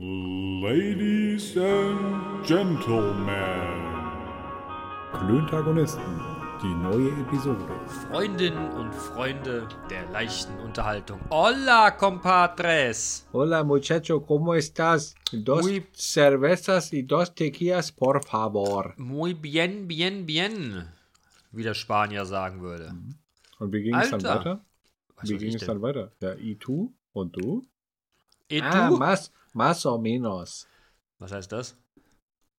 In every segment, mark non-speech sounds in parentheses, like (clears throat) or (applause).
Ladies and Gentlemen. Klöntagonisten, die neue Episode. Freundinnen und Freunde der leichten Unterhaltung. Hola, compadres! Hola muchacho, ¿cómo estás? Dos Muy- cervezas y dos tequilas, por favor. Muy bien, bien, bien, wie der Spanier sagen würde. Und wie ging es dann Alter. weiter? Was wie ging es denn? dann weiter? Ja, y tú und du? Et Ah, más, más o menos. Was heißt das?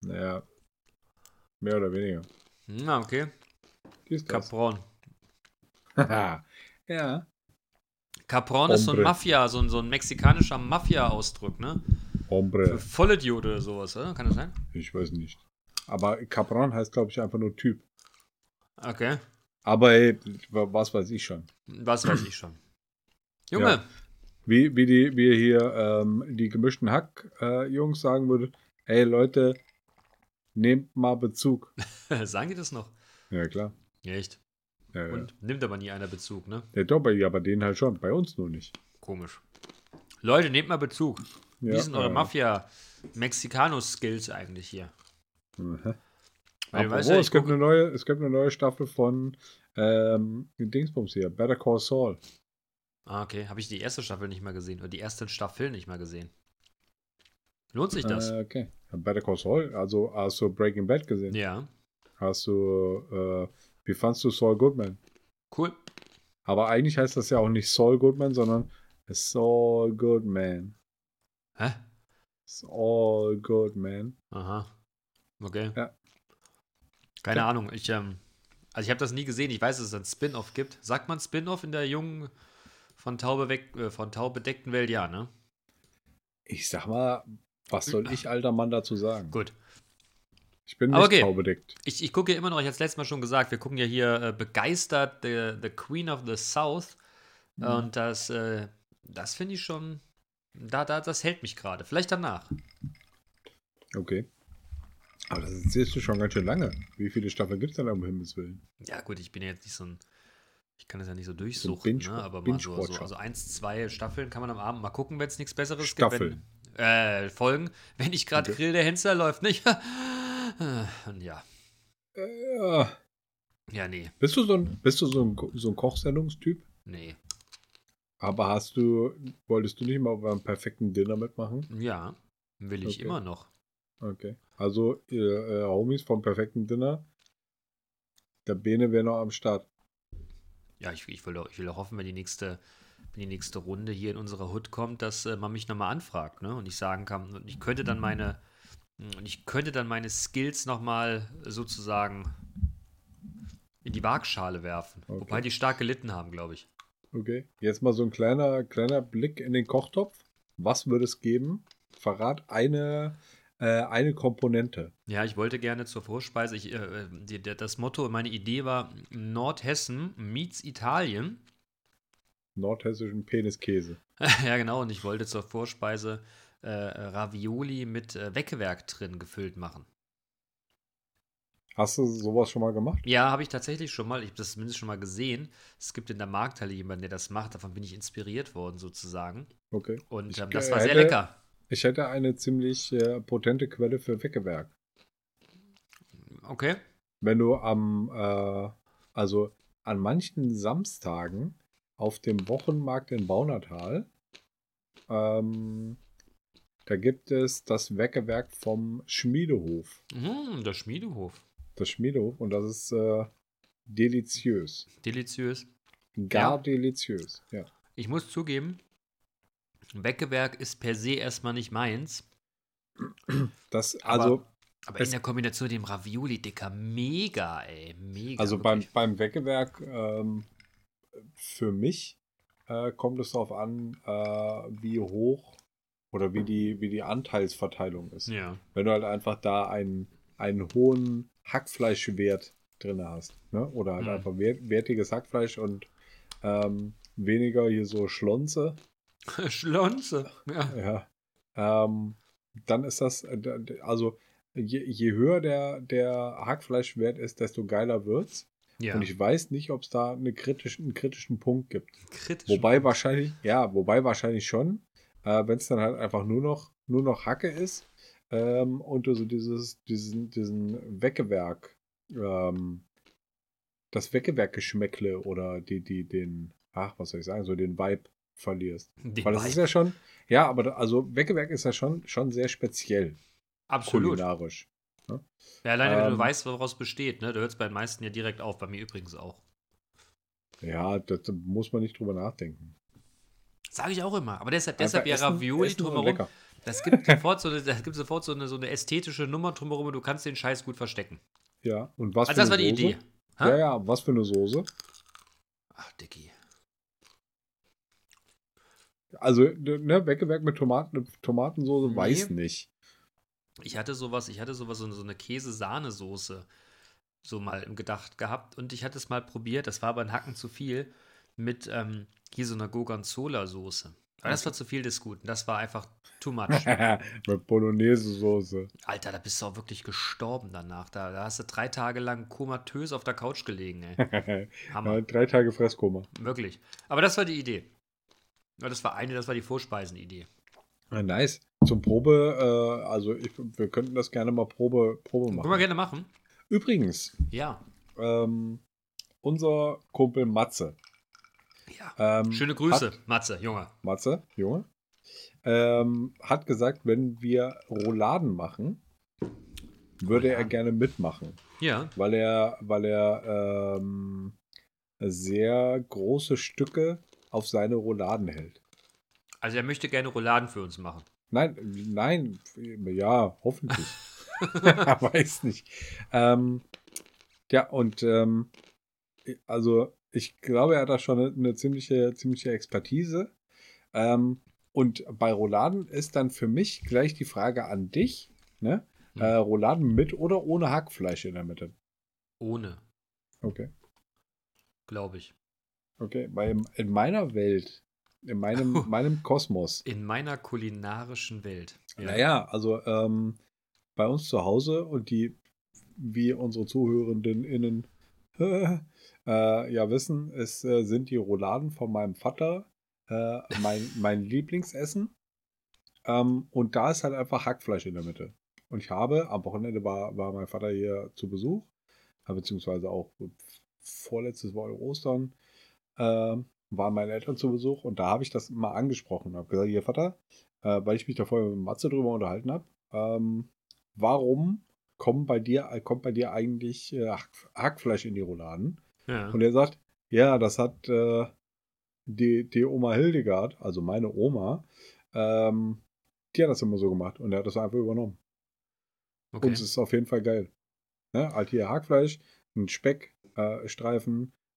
Naja, mehr oder weniger. Na, okay. Capron. (laughs) ja. Capron ist so ein. Mafia, so ein, so ein mexikanischer Mafia-Ausdruck, ne? Für Hombre. Vollidiot oder sowas, oder? Kann das sein? Ich weiß nicht. Aber Capron heißt, glaube ich, einfach nur Typ. Okay. Aber ey, was weiß ich schon. Was weiß ich schon. Junge, Ja. Wie, wie, die, wie hier ähm, die gemischten Hack-Jungs sagen würde, ey Leute, nehmt mal Bezug. (laughs) sagen die das noch? Ja, klar. Ja, echt. Ja, ja. Und nimmt aber nie einer Bezug, ne? Ja, doch, bei, ja, bei denen halt schon, bei uns nur nicht. Komisch. Leute, nehmt mal Bezug. Ja, Wie sind eure äh, Mafia-Mexicano-Skills eigentlich hier? aha. Weil, weißt ich es, gibt eine neue, es gibt eine neue Staffel von ähm, Dingsbums hier, Better Call Saul. Ah, okay. Habe ich die erste Staffel nicht mal gesehen oder die erste Staffel nicht mal gesehen. Lohnt sich das? Äh, okay. Better Call Saul, also hast du Breaking Bad gesehen? ja. Hast du, äh, wie fandst du Saul Goodman? Cool. Aber eigentlich heißt das ja auch nicht Saul Goodman, sondern Saul Goodman. Hä? Saul Goodman. Aha. Okay. Ja. Keine Ja. Ahnung. Ich, ähm, also ich habe das nie gesehen. Ich weiß, dass es ein Spin-off gibt. Sagt man Spin-off in der jungen, von Taube, weg, äh, von Taube bedeckten Welt? Ja, ne? Ich sag mal, was soll ich, alter Mann, dazu sagen? Gut. Ich bin nicht okay. taubedeckt. Ich, ich gucke ja immer noch, ich hatte es letztes Mal schon gesagt, wir gucken ja hier äh, begeistert the, the Queen of the South. Mhm. Und das, äh, das finde ich schon, da, da, das hält mich gerade. Vielleicht danach. Okay. Aber das erzählst du schon ganz schön lange. Wie viele Staffeln gibt es denn um Himmels Willen? Ja, gut, ich bin ja jetzt nicht so ein. Ich kann das ja nicht so durchsuchen, Binge- ne? aber mal so, so also eins, zwei Staffeln kann man am Abend mal gucken, wenn es nichts Besseres Staffeln. gibt. Wenn, äh, Folgen, wenn nicht gerade Okay. Grill der Hensler läuft, nicht? (laughs) Und ja. Äh, Ja, nee, bist du so ein, bist du so ein, so ein Kochsendungstyp? nee. Aber hast du, wolltest du nicht mal beim perfekten Dinner mitmachen? Ja, will ich Okay. immer noch. Okay. Also, ihr äh, Homies vom perfekten Dinner, der Bene wäre noch am Start. Ja, ich, ich, will, auch- ich will auch hoffen, wenn die nächste, wenn die nächste Runde hier in unserer Hood kommt, dass äh, man mich nochmal anfragt, ne? Und ich sagen kann, und ich könnte dann meine, und ich könnte dann meine Skills nochmal sozusagen in die Waagschale werfen. Okay. Wobei die stark gelitten haben, glaube ich. Okay. Jetzt mal so ein kleiner, kleiner Blick in den Kochtopf. Was würde es geben? Verrat eine, äh, eine Komponente. Ja, ich wollte gerne zur Vorspeise. Ich, äh, die, der, das Motto, meine Idee war Nordhessen meets Italien. Nordhessischen Peniskäse. (laughs) ja, genau. Und ich wollte zur Vorspeise äh, Ravioli mit äh, Weckewerk drin gefüllt machen. Hast du sowas schon mal gemacht? Ja, habe ich tatsächlich schon mal. Ich habe das zumindest schon mal gesehen. Es gibt in der Markthalle jemanden, der das macht. Davon bin ich inspiriert worden, sozusagen. Okay. Und ähm, das äh, war sehr hätte- lecker. Ich hätte eine ziemlich äh, potente Quelle für Weckewerk. Okay. Wenn du am, äh, also an manchen Samstagen auf dem Wochenmarkt in Baunatal, ähm, da gibt es das Weckewerk vom Schmiedehof. Mm, der Schmiedehof. Das Schmiedehof und das ist äh, deliziös. Deliziös. Gar Ja. deliziös, ja. Ich muss zugeben, Weckewerk ist per se erstmal nicht meins. Das, Aber- also, Aber Es- in der Kombination mit dem Ravioli, Dicker, mega, ey. Mega. also beim, beim Weckewerk, ähm, für mich äh, kommt es darauf an, äh, wie hoch oder wie die, wie die Anteilsverteilung ist. Ja. Wenn du halt einfach da einen, einen hohen Hackfleischwert drin hast. Ne? Oder halt Mhm. einfach wert, wertiges Hackfleisch und ähm, weniger hier so Schlonze. (laughs) Schlonze. Ja. Ja. Ähm, dann ist das, äh, also je, je höher der, der Hackfleischwert ist, desto geiler wird's. ja. Und ich weiß nicht, ob es da eine kritischen, einen kritischen Punkt gibt. Kritisch. Wobei wahrscheinlich, ja, wobei wahrscheinlich schon, Äh, Wenn es dann halt einfach nur noch, nur noch Hacke ist ähm, und du so dieses, diesen, diesen Weckewerk, ähm, das Weckewerk-Geschmäckle oder die, die, den, ach, was soll ich sagen, so den Vibe verlierst. Den Weil das ist Vibe. ja schon, ja, aber da- also Weckewerk ist ja schon, schon sehr speziell Absolut. kulinarisch. Ja, alleine wenn du Ähm, weißt, woraus besteht, ne? Da hört es bei den meisten ja direkt auf, bei mir übrigens auch. Ja, da muss man nicht drüber nachdenken. Sage ich auch immer. Aber deshalb, deshalb ja essen- Ravioli essen drumherum. Das gibt sofort so eine, das gibt sofort so eine, so eine ästhetische Nummer drumherum und du kannst den Scheiß gut verstecken. Ja, und was Also für das war eine die Soße? Idee. Hä? Ja, ja, was für eine Soße? Ach, Dicky. Also, ne, Weckewerk mit Tomaten, Tomatensoße, Nee. weiß nicht. Ich hatte sowas, ich hatte sowas, so eine, so eine Käse-Sahnesoße so mal im Gedacht gehabt und ich hatte es mal probiert, das war aber ein Hacken zu viel, mit ähm, hier so einer Gorgonzola-Soße. Aber das war zu viel des Guten, das war einfach too (laughs) much. mit Bolognese-Soße. Alter, da bist du auch wirklich gestorben danach. Da, da hast du drei Tage lang komatös auf der Couch gelegen, ey. (laughs) Hammer. Ja, drei Tage Fresskoma. Wirklich. Aber das war die Idee. Ja, das war eine, das war die Vorspeisenidee. Ah, nice. Zum Probe, äh, also ich, wir könnten das gerne mal Probe, Probe Können wir machen. gerne machen. Übrigens, Ja. ähm, unser Kumpel Matze. Ja. Ähm, Schöne Grüße, Hat, Matze, Junge. Matze, Junge. Ähm, hat gesagt, wenn wir Rouladen machen, würde er Rouladen. gerne mitmachen. Ja. weil er, weil er ähm, sehr große Stücke auf seine Rouladen hält. Also er möchte gerne Rouladen für uns machen. Nein, nein, ja, hoffentlich. (laughs) (laughs) Weiß nicht. Ähm, ja, und ähm, also ich glaube, er hat da schon eine, eine ziemliche, ziemliche Expertise. Ähm, und bei Rouladen ist dann für mich gleich die Frage an dich, ne? Hm. Äh, Rouladen mit oder ohne Hackfleisch in der Mitte? Ohne, Okay. glaube ich. Okay, weil in- in meiner Welt, in meinem, (laughs) meinem Kosmos, In meiner kulinarischen Welt. naja, also ähm, bei uns zu Hause und die, wie unsere Zuhörenden innen (laughs) äh, ja wissen, es äh, sind die Rouladen von meinem Vater äh, mein, (laughs) mein Lieblingsessen. Ähm, und da ist halt einfach Hackfleisch in der Mitte. Und ich habe, am Wochenende war, war mein Vater hier zu Besuch, äh, beziehungsweise auch vorletztes Woche Ostern, ähm, waren meine Eltern zu Besuch und da habe ich das mal angesprochen. habe gesagt, hier Vater, äh, weil ich mich da vorher mit Matze drüber unterhalten habe, ähm, warum kommen bei dir, äh, kommt bei dir eigentlich äh, Hack, Hackfleisch in die Rouladen? Ja. Und er sagt, ja, das hat äh, die, die Oma Hildegard, also meine Oma, ähm, die hat das immer so gemacht und er hat das einfach übernommen. Okay. Und es ist auf jeden Fall geil. Ne? Halt hier Hackfleisch, ein Speck, äh,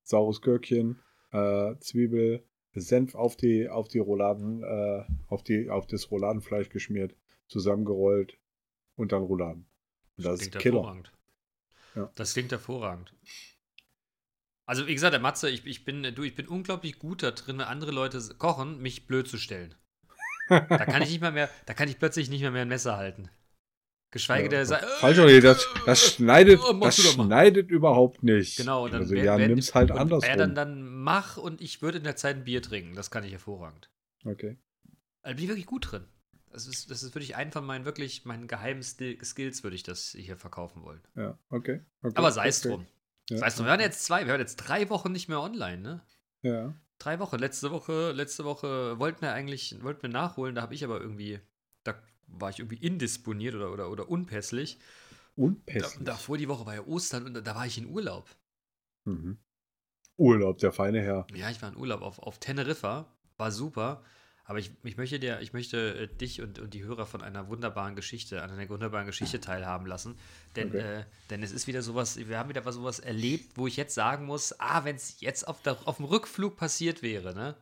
saures Gürkchen, äh, Zwiebel, Senf auf die, auf die Rouladen, äh, auf, die, auf das Rouladenfleisch geschmiert, zusammengerollt und dann Rouladen. Und das ist klingt hervorragend. Ja. Das klingt hervorragend. Also, wie gesagt, der Matze, ich, ich, bin, du, ich bin unglaublich gut da drin, wenn andere Leute kochen, mich blöd zu stellen. Da kann ich nicht mal mehr, da kann ich plötzlich nicht mehr, mehr ein Messer halten. Geschweige Ja, der sagt, Falsch, Olli, das, das schneidet, Oh, machst das schneidet überhaupt nicht. Genau, und dann also, wär- ja, wär- nimm's halt und andersrum. Er dann, dann mach und ich würde in der Zeit ein Bier trinken. Das kann ich hervorragend. Okay. Da bin ich wirklich gut drin. Das ist, das ist wirklich ein von meinen wirklich meinen geheimen Skills, würde ich das hier verkaufen wollen. Ja, okay. okay Aber sei es okay. drum. Ja. Sei es drum. Wir waren jetzt zwei, wir waren jetzt drei Wochen nicht mehr online, ne? Ja. Drei Wochen. Letzte Woche, letzte Woche wollten wir eigentlich, wollten wir nachholen, da habe ich aber irgendwie, da war ich irgendwie indisponiert oder, oder, oder unpässlich. Da, Unpässlich. davor die Woche war ja Ostern und da, da war ich in Urlaub. Mhm. Urlaub, der feine Herr. Ja, ich war in Urlaub auf, auf Teneriffa, war super. Aber ich, ich möchte dir, ich möchte äh, dich und, und die Hörer von einer wunderbaren Geschichte, an einer wunderbaren Geschichte (laughs) teilhaben lassen. Denn, Okay. äh, denn es ist wieder sowas, wir haben wieder was sowas erlebt, wo ich jetzt sagen muss, ah, wenn es jetzt auf, der, auf dem Rückflug passiert wäre, ne,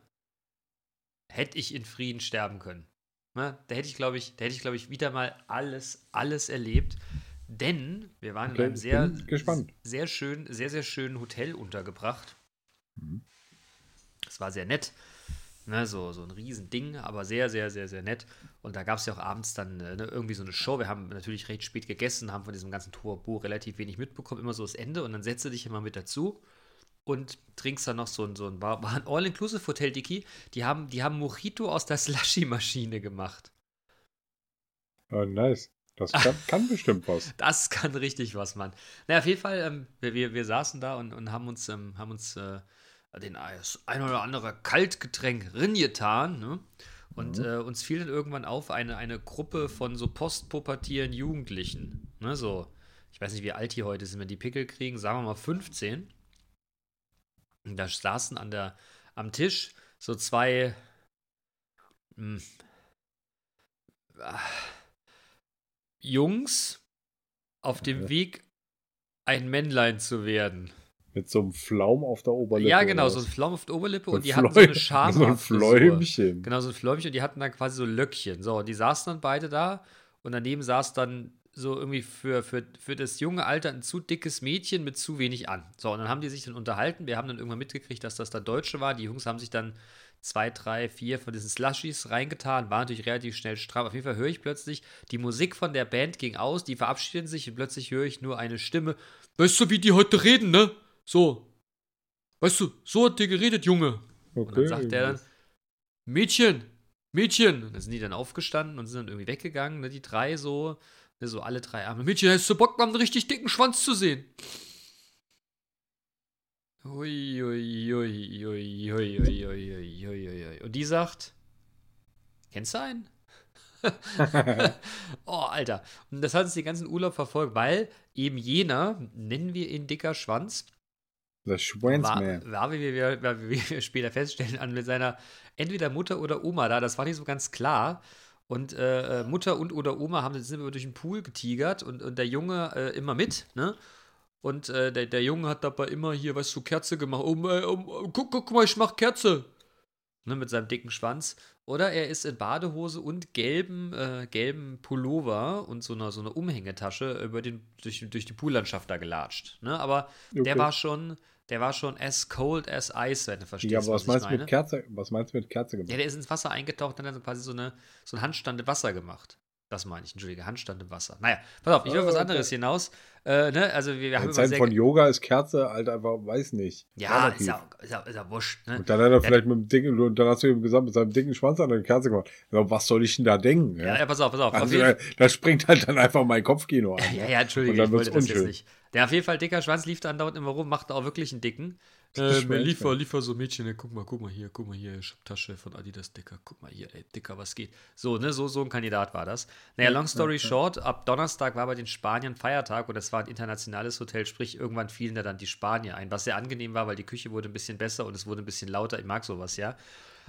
hätte ich in Frieden sterben können. Ne? Da hätte ich, glaube ich, da hätte ich, glaube ich, wieder mal alles, alles erlebt. Denn wir waren Okay, in einem sehr, sehr schön, sehr, sehr schönen Hotel untergebracht. Mhm. Es war sehr nett. Ne, so, so ein Riesending, aber sehr, sehr, sehr, sehr nett. Und da gab es ja auch abends dann äh, ne, irgendwie so eine Show. Wir haben natürlich recht spät gegessen, haben von diesem ganzen Turbo relativ wenig mitbekommen, immer so das Ende. Und dann setze dich immer mit dazu. Und trinkst dann noch so ein, so ein, war, war ein All-Inclusive-Hotel, Dicky. Die haben, die haben Mojito aus der Slushy-Maschine gemacht. Oh, nice. Das kann, (laughs) kann bestimmt was. Das kann richtig was, Mann. Naja, auf jeden Fall, ähm, wir, wir, wir saßen da und, und haben uns, ähm, haben uns äh, den das ein oder andere Kaltgetränk ringetan, ne? Und Mhm. äh, uns fiel dann irgendwann auf eine, eine Gruppe von so postpubertieren Jugendlichen. Ne, so, ich weiß nicht, wie alt die heute sind, wenn die Pickel kriegen, sagen wir mal 15. Da saßen an der, am Tisch so zwei hm, ah, Jungs auf dem Okay. Weg, ein Männlein zu werden. Mit so einem Flaum auf der Oberlippe. ja, genau, so ein? Flaum auf der Oberlippe So und die hatten so eine Scham. (laughs) So ein Fläumchen. Genau, so ein Fläumchen und die hatten dann quasi so Löckchen. So, und die saßen dann beide da und daneben saß dann so irgendwie für, für, für das junge Alter ein zu dickes Mädchen mit zu wenig an. So, und dann haben die sich dann unterhalten. Wir haben dann irgendwann mitgekriegt, dass das da Deutsche war. Die Jungs haben sich dann zwei, drei, vier von diesen Slushies reingetan, war natürlich relativ schnell stramm. Auf jeden Fall höre ich plötzlich, die Musik von der Band ging aus, die verabschieden sich und plötzlich höre ich nur eine Stimme. Weißt du, wie die heute reden, ne? So. Weißt du, so hat die geredet, Junge. Und Okay. dann sagt er dann, Mädchen, Mädchen. Und dann sind die dann aufgestanden und sind dann irgendwie weggegangen, ne, die drei so, so alle drei Arme. Mädchen, hast du Bock, mal einen richtig dicken Schwanz zu sehen? Ui, Und die sagt, kennst du einen? (laughs) oh, Alter. Und das hat uns den ganzen Urlaub verfolgt, weil eben jener, nennen wir ihn dicker Schwanz, der Schwanzman. War, war, wie wir, wie wir später feststellen, an mit seiner entweder Mutter oder Oma da. Das war nicht so ganz klar. Und äh, äh, Mutter und oder Oma haben sind wir durch den Pool getigert und, und der Junge äh, immer mit, ne? Und äh, der, der Junge hat dabei immer hier, weißt du, Kerze gemacht. Oh, äh, oh, guck, guck mal, ich mach Kerze. Ne, mit seinem dicken Schwanz. Oder er ist in Badehose und gelben, äh, gelben Pullover und so einer, so einer Umhängetasche über den, durch, durch die Poollandschaft da gelatscht. Ne? Aber der Okay. war schon, der war schon as cold as ice, wenn du verstehst, Ja, aber was was, meinst du mit Kerze? Was meinst du mit Kerze Ja, gemacht? der ist ins Wasser eingetaucht und hat dann quasi so, eine, so einen Handstand im Wasser gemacht. Das meine ich, entschuldige, Handstand im Wasser. Naja, pass auf, ich will Oh, auf was okay. anderes hinaus. Äh, ne? Also wir, wir haben In immer Zeiten sehr... von Yoga ist Kerze halt einfach, weiß nicht. ja, relativ. ist ja, ist, ja, ist ja wurscht. Ne? Und dann hat er Ja, vielleicht mit dem dicken, und dann hast du ihm gesagt, mit seinem dicken Schwanz an eine Kerze gemacht. Ja, was soll ich denn da denken? Ja, ja, pass auf, pass auf. auf Also, äh, da springt halt dann einfach mein Kopfkino an. (laughs) Ja, ja, Entschuldige, Und dann ich wollte wird's das jetzt unschön. nicht. Der auf jeden Fall dicker Schwanz lief da andauernd immer rum, machte auch wirklich einen dicken. Äh, Schwanz, liefer, liefer so Mädchen, ey, guck mal, guck mal hier, guck mal hier, ich hab Tasche von Adidas Dicker, guck mal hier, ey, Dicker, was geht. So, ne, so, so ein Kandidat war das. Naja, long story short, ab Donnerstag war bei den Spaniern Feiertag und es war ein internationales Hotel, sprich, irgendwann fielen da dann die Spanier ein, was sehr angenehm war, weil die Küche wurde ein bisschen besser und es wurde ein bisschen lauter. Ich mag sowas, ja.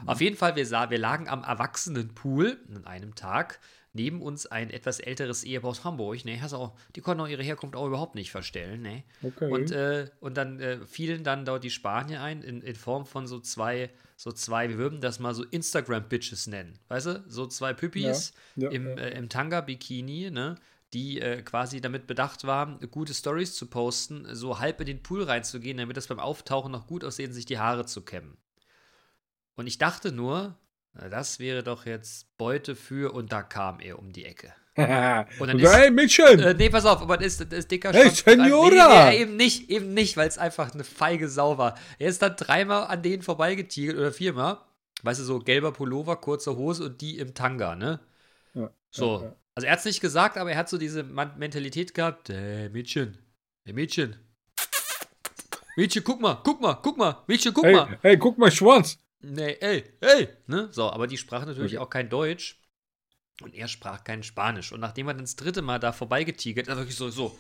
Auf jeden Fall, wir, sah, wir lagen am Erwachsenenpool an einem Tag. Neben uns ein etwas älteres Ehepaar aus Hamburg. Ne, hast auch, die konnten auch ihre Herkunft auch überhaupt nicht verstellen. Ne? Okay. Und, äh, und dann äh, fielen dann dort die Spanier ein in, in Form von so zwei, so zwei, wir würden das mal so Instagram-Bitches nennen. Weißt du? So zwei Püppis Ja, ja, im, ja. äh, im Tanga-Bikini, ne? die äh, quasi damit bedacht waren, gute Stories zu posten, so halb in den Pool reinzugehen, damit das beim Auftauchen noch gut aussehen, sich die Haare zu kämmen. Und ich dachte nur, das wäre doch jetzt Beute für, und da kam er um die Ecke. (laughs) und dann ist- hey, Mädchen! Äh, nee, pass auf, aber das ist, das ist dicker Hey, Senora! nee, nee, eben nicht, eben nicht, weil es einfach eine feige Sau war. Er ist dann dreimal an denen vorbeigetigelt oder viermal. Weißt du, so gelber Pullover, kurze Hose und die im Tanga, ne? Ja, So. ja, ja. Also er hat es nicht gesagt, aber er hat so diese Mentalität gehabt. Hey, Mädchen. Hey, Mädchen. Mädchen, guck mal, guck mal, guck mal. Mädchen, guck Hey, mal. hey, guck mal, Schwanz! Nee, ey, ey. Ne? So, aber die sprach natürlich Okay. auch kein Deutsch. Und er sprach kein Spanisch. Und nachdem er dann das dritte Mal da vorbeigetigert, er wirklich so, so,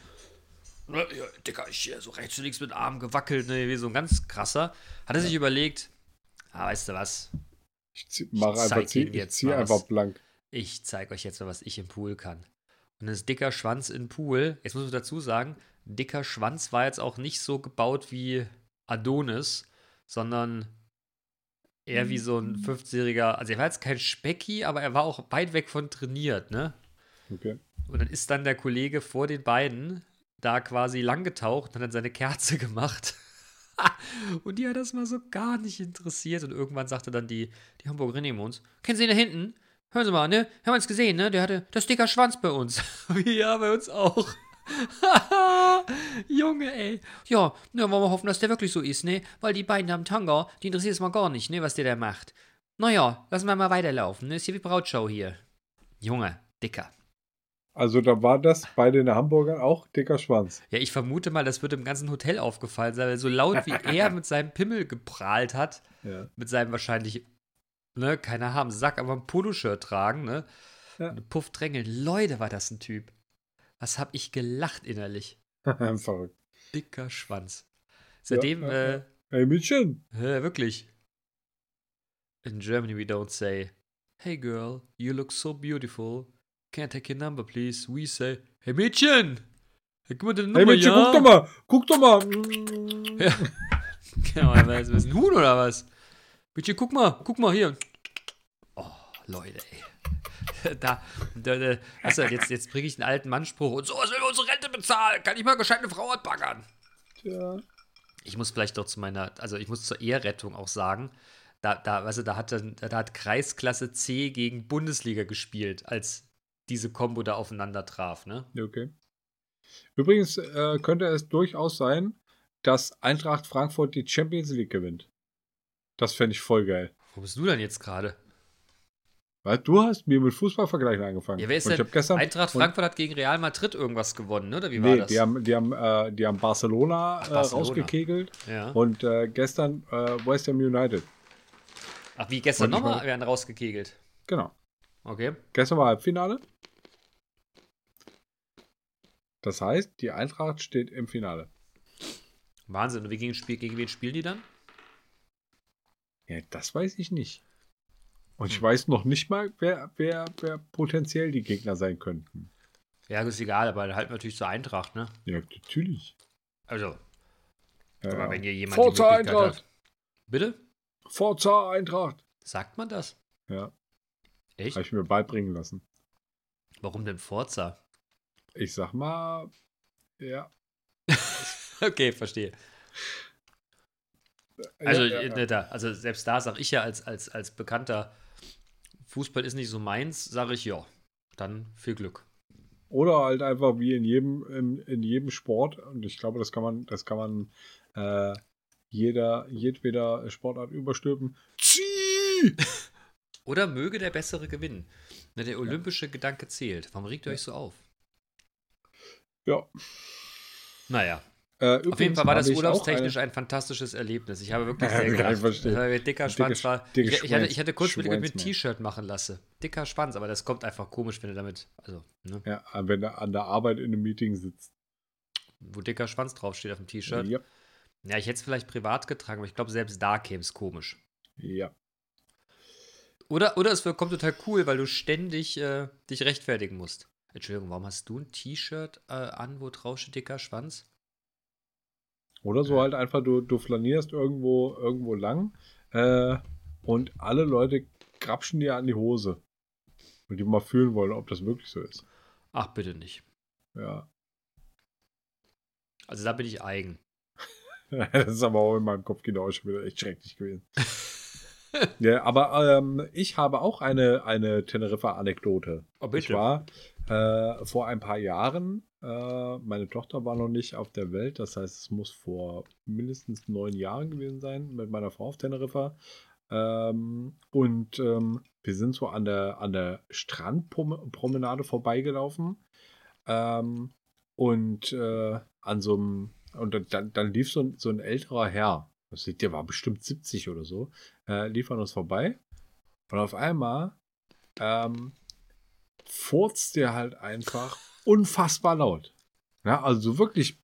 ne, ja, Dicker, ich hier so rechts und links mit Armen gewackelt, ne, wie so ein ganz krasser, hat er sich überlegt, ah, weißt du was, Ich zieh, mach zeig einfach, zieh, ich jetzt zieh einfach was. blank. ich zeige euch jetzt mal, was ich im Pool kann. Und das dicker Schwanz im Pool, jetzt muss ich dazu sagen, dicker Schwanz war jetzt auch nicht so gebaut wie Adonis, sondern eher wie so ein 50-jähriger, also er war jetzt kein Specki, aber er war auch weit weg von trainiert, ne? Okay. Und dann ist dann der Kollege vor den beiden da quasi langgetaucht und hat dann seine Kerze (laughs) gemacht. und die hat das mal so gar nicht interessiert. Und irgendwann sagte dann die, die Hamburgerin neben uns, kennen Sie ihn da hinten? Hören Sie mal, ne? Haben wir uns gesehen, ne? Der hatte das dicker Schwanz bei uns. (laughs) ja, bei uns auch. (laughs) Junge, ey. Ja, na, wollen wir hoffen, dass der wirklich so ist, ne? Weil die beiden am Tanga, die interessiert es mal gar nicht, ne, was der da macht. Naja, lassen wir mal weiterlaufen, ne? Ist hier wie Brautschau hier. Junge, dicker. Also da war das bei den Hamburgern auch dicker Schwanz. Ja, ich vermute mal, das wird im ganzen Hotel aufgefallen sein, weil so laut wie (laughs) er mit seinem Pimmel geprahlt hat, Ja. mit seinem wahrscheinlich, ne, keiner haben Sack, aber ein Poloshirt tragen, ne? Ja. Puff drängeln. Leute, war das ein Typ. Was hab ich gelacht innerlich. (laughs) Verrückt. Dicker Schwanz. Seitdem, ja, ja. äh, Hey Mädchen. Ja, wirklich. In Germany we don't say, Hey girl, you look so beautiful. Can I take your number, please? We say, Hey Mädchen! Gib mir deine Nummer, Hey Mädchen, ja? guck doch mal. Guck doch mal. (laughs) Ja. (laughs) Genau, was ist ein Huhn oder was? Mädchen, guck mal, guck mal hier. Leute, ey. (laughs) Da, da, da also jetzt, jetzt bringe ich einen alten Mannspruch und so, was will unsere Rente bezahlen? Kann ich mal gescheit eine Frau anbaggern? Tja. Ich muss vielleicht doch zu meiner, also ich muss zur Ehrrettung auch sagen, da, da, du, da hat, da hat Kreisklasse C gegen Bundesliga gespielt, als diese Kombo da aufeinander traf, ne? Okay. Übrigens äh, könnte es durchaus sein, dass Eintracht Frankfurt die Champions League gewinnt. Das fände ich voll geil. Wo bist du denn jetzt gerade? Weil du hast mir mit Fußballvergleichen angefangen. Ja, wer ist Und ich denn? gestern, Eintracht Frankfurt hat gegen Real Madrid irgendwas gewonnen, ne? oder wie war Nee, das? die haben, die haben, äh, die haben Barcelona, Ach, äh, Barcelona. rausgekegelt ja. und äh, gestern äh, West Ham United. Ach, wie gestern nochmal werden rausgekegelt. Genau. Okay. Gestern war Halbfinale. Das heißt, die Eintracht steht im Finale. Wahnsinn. Und wie gegen, gegen wen spielen die dann? Ja, das weiß ich nicht. Und ich Hm. weiß noch nicht mal, wer, wer, wer potenziell die Gegner sein könnten. Ja, ist egal, aber halt natürlich zur Eintracht, ne? Ja, natürlich. Also, Ja, aber wenn hier jemand Forza Eintracht! hat. Bitte? Forza Eintracht! Sagt man das? Ja, Echt? habe ich mir beibringen lassen. Warum denn Forza? Ich sag mal, ja. (laughs) Okay, verstehe. Also, ja, ja, ja. äh, also selbst da sage ich ja als, als, als bekannter Fußball ist nicht so meins, sage ich ja. Dann viel Glück. Oder halt einfach wie in jedem, in, in jedem Sport, und ich glaube, das kann man, das kann man äh, jeder, jedweder Sportart überstülpen. (laughs) Oder möge der Bessere gewinnen. Na, der olympische Gedanke zählt. Warum regt ihr Ja. euch so auf? Ja. Naja, Äh, auf jeden Fall war das urlaubstechnisch ein fantastisches Erlebnis. Ich habe wirklich Ja, sehr (laughs) ich gelacht. Weil Dicker Dicke Schwanz Sch- war. dicke Ich, ich, hatte, ich hatte kurz mit mir ein. T-Shirt machen lassen. Dicker Schwanz, aber das kommt einfach komisch, wenn du damit. Also, ne? Ja, wenn er an der Arbeit in einem Meeting sitzt. Wo dicker Schwanz draufsteht auf dem T-Shirt. Ja. Ja, ich hätte es vielleicht privat getragen, aber ich glaube, selbst da käme es komisch. ja. Oder, oder es kommt total cool, weil du ständig äh, dich rechtfertigen musst. Entschuldigung, warum hast du ein T-Shirt äh, an, wo drauf steht dicker Schwanz? Oder so halt einfach, du, du flanierst irgendwo, irgendwo lang äh, und alle Leute grapschen dir an die Hose. Und die mal fühlen wollen, ob das wirklich so ist. Ach, bitte nicht. Ja. Also da bin ich eigen. (laughs) Das ist aber auch in meinem Kopf genau schon wieder echt schrecklich gewesen. (laughs) ja, aber ähm, ich habe auch eine, eine Teneriffa-Anekdote. Oh, Ich war äh, vor ein paar Jahren, äh, meine Tochter war noch nicht auf der Welt, das heißt, es muss vor mindestens neun Jahren gewesen sein, mit meiner Frau auf Teneriffa. Ähm, und ähm, wir sind so an der, an der Strandpromenade vorbeigelaufen. Ähm, und äh, an so einem, und dann, dann lief so ein, so ein älterer Herr, das sieht, der war bestimmt 70 oder so, äh, lief an uns vorbei. Und auf einmal ähm, furzt der halt einfach unfassbar laut. Ja, also so wirklich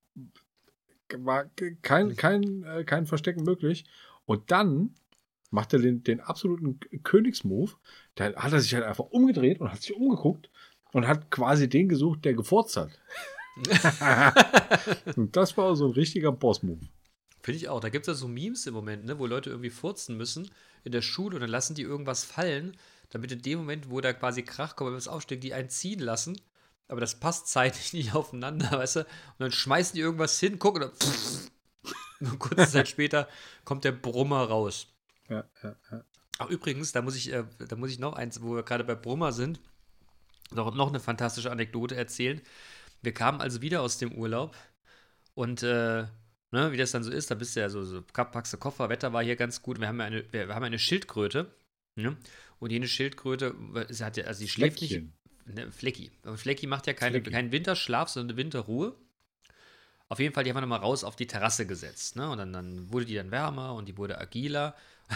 war kein, kein, äh, kein Verstecken möglich. Und dann macht er den, den absoluten Königsmove. Da hat er sich halt einfach umgedreht und hat sich umgeguckt und hat quasi den gesucht, der gefurzt hat. (laughs) und das war so ein richtiger Boss-Move. Finde ich auch. Da gibt es ja so Memes im Moment, ne, wo Leute irgendwie furzen müssen in der Schule und dann lassen die irgendwas fallen, damit in dem Moment, wo da quasi Krach kommt, wenn was aufsteht, die einen ziehen lassen. Aber das passt zeitlich (laughs) nicht aufeinander, weißt du? Und dann schmeißen die irgendwas hin, gucken und dann (laughs) nur kurze Zeit (laughs) später kommt der Brummer raus. Ja, ja, ja. Ach, übrigens, da muss ich, äh, da muss ich noch eins, wo wir gerade bei Brummer sind, noch, noch eine fantastische Anekdote erzählen. Wir kamen also wieder aus dem Urlaub und äh, ne, wie das dann so ist, da bist du ja so, so packst du Koffer, Wetter war hier ganz gut. Wir haben ja eine, wir, wir haben eine Schildkröte. Ne? Und jene Schildkröte, sie hat ja, also sie schläft nicht. Ne, Flecki. Flecki macht ja keine, Flecki. keinen Winterschlaf, sondern eine Winterruhe. Auf jeden Fall, die haben wir nochmal raus auf die Terrasse gesetzt. Ne? Und dann, dann wurde die dann wärmer und die wurde agiler. (laughs)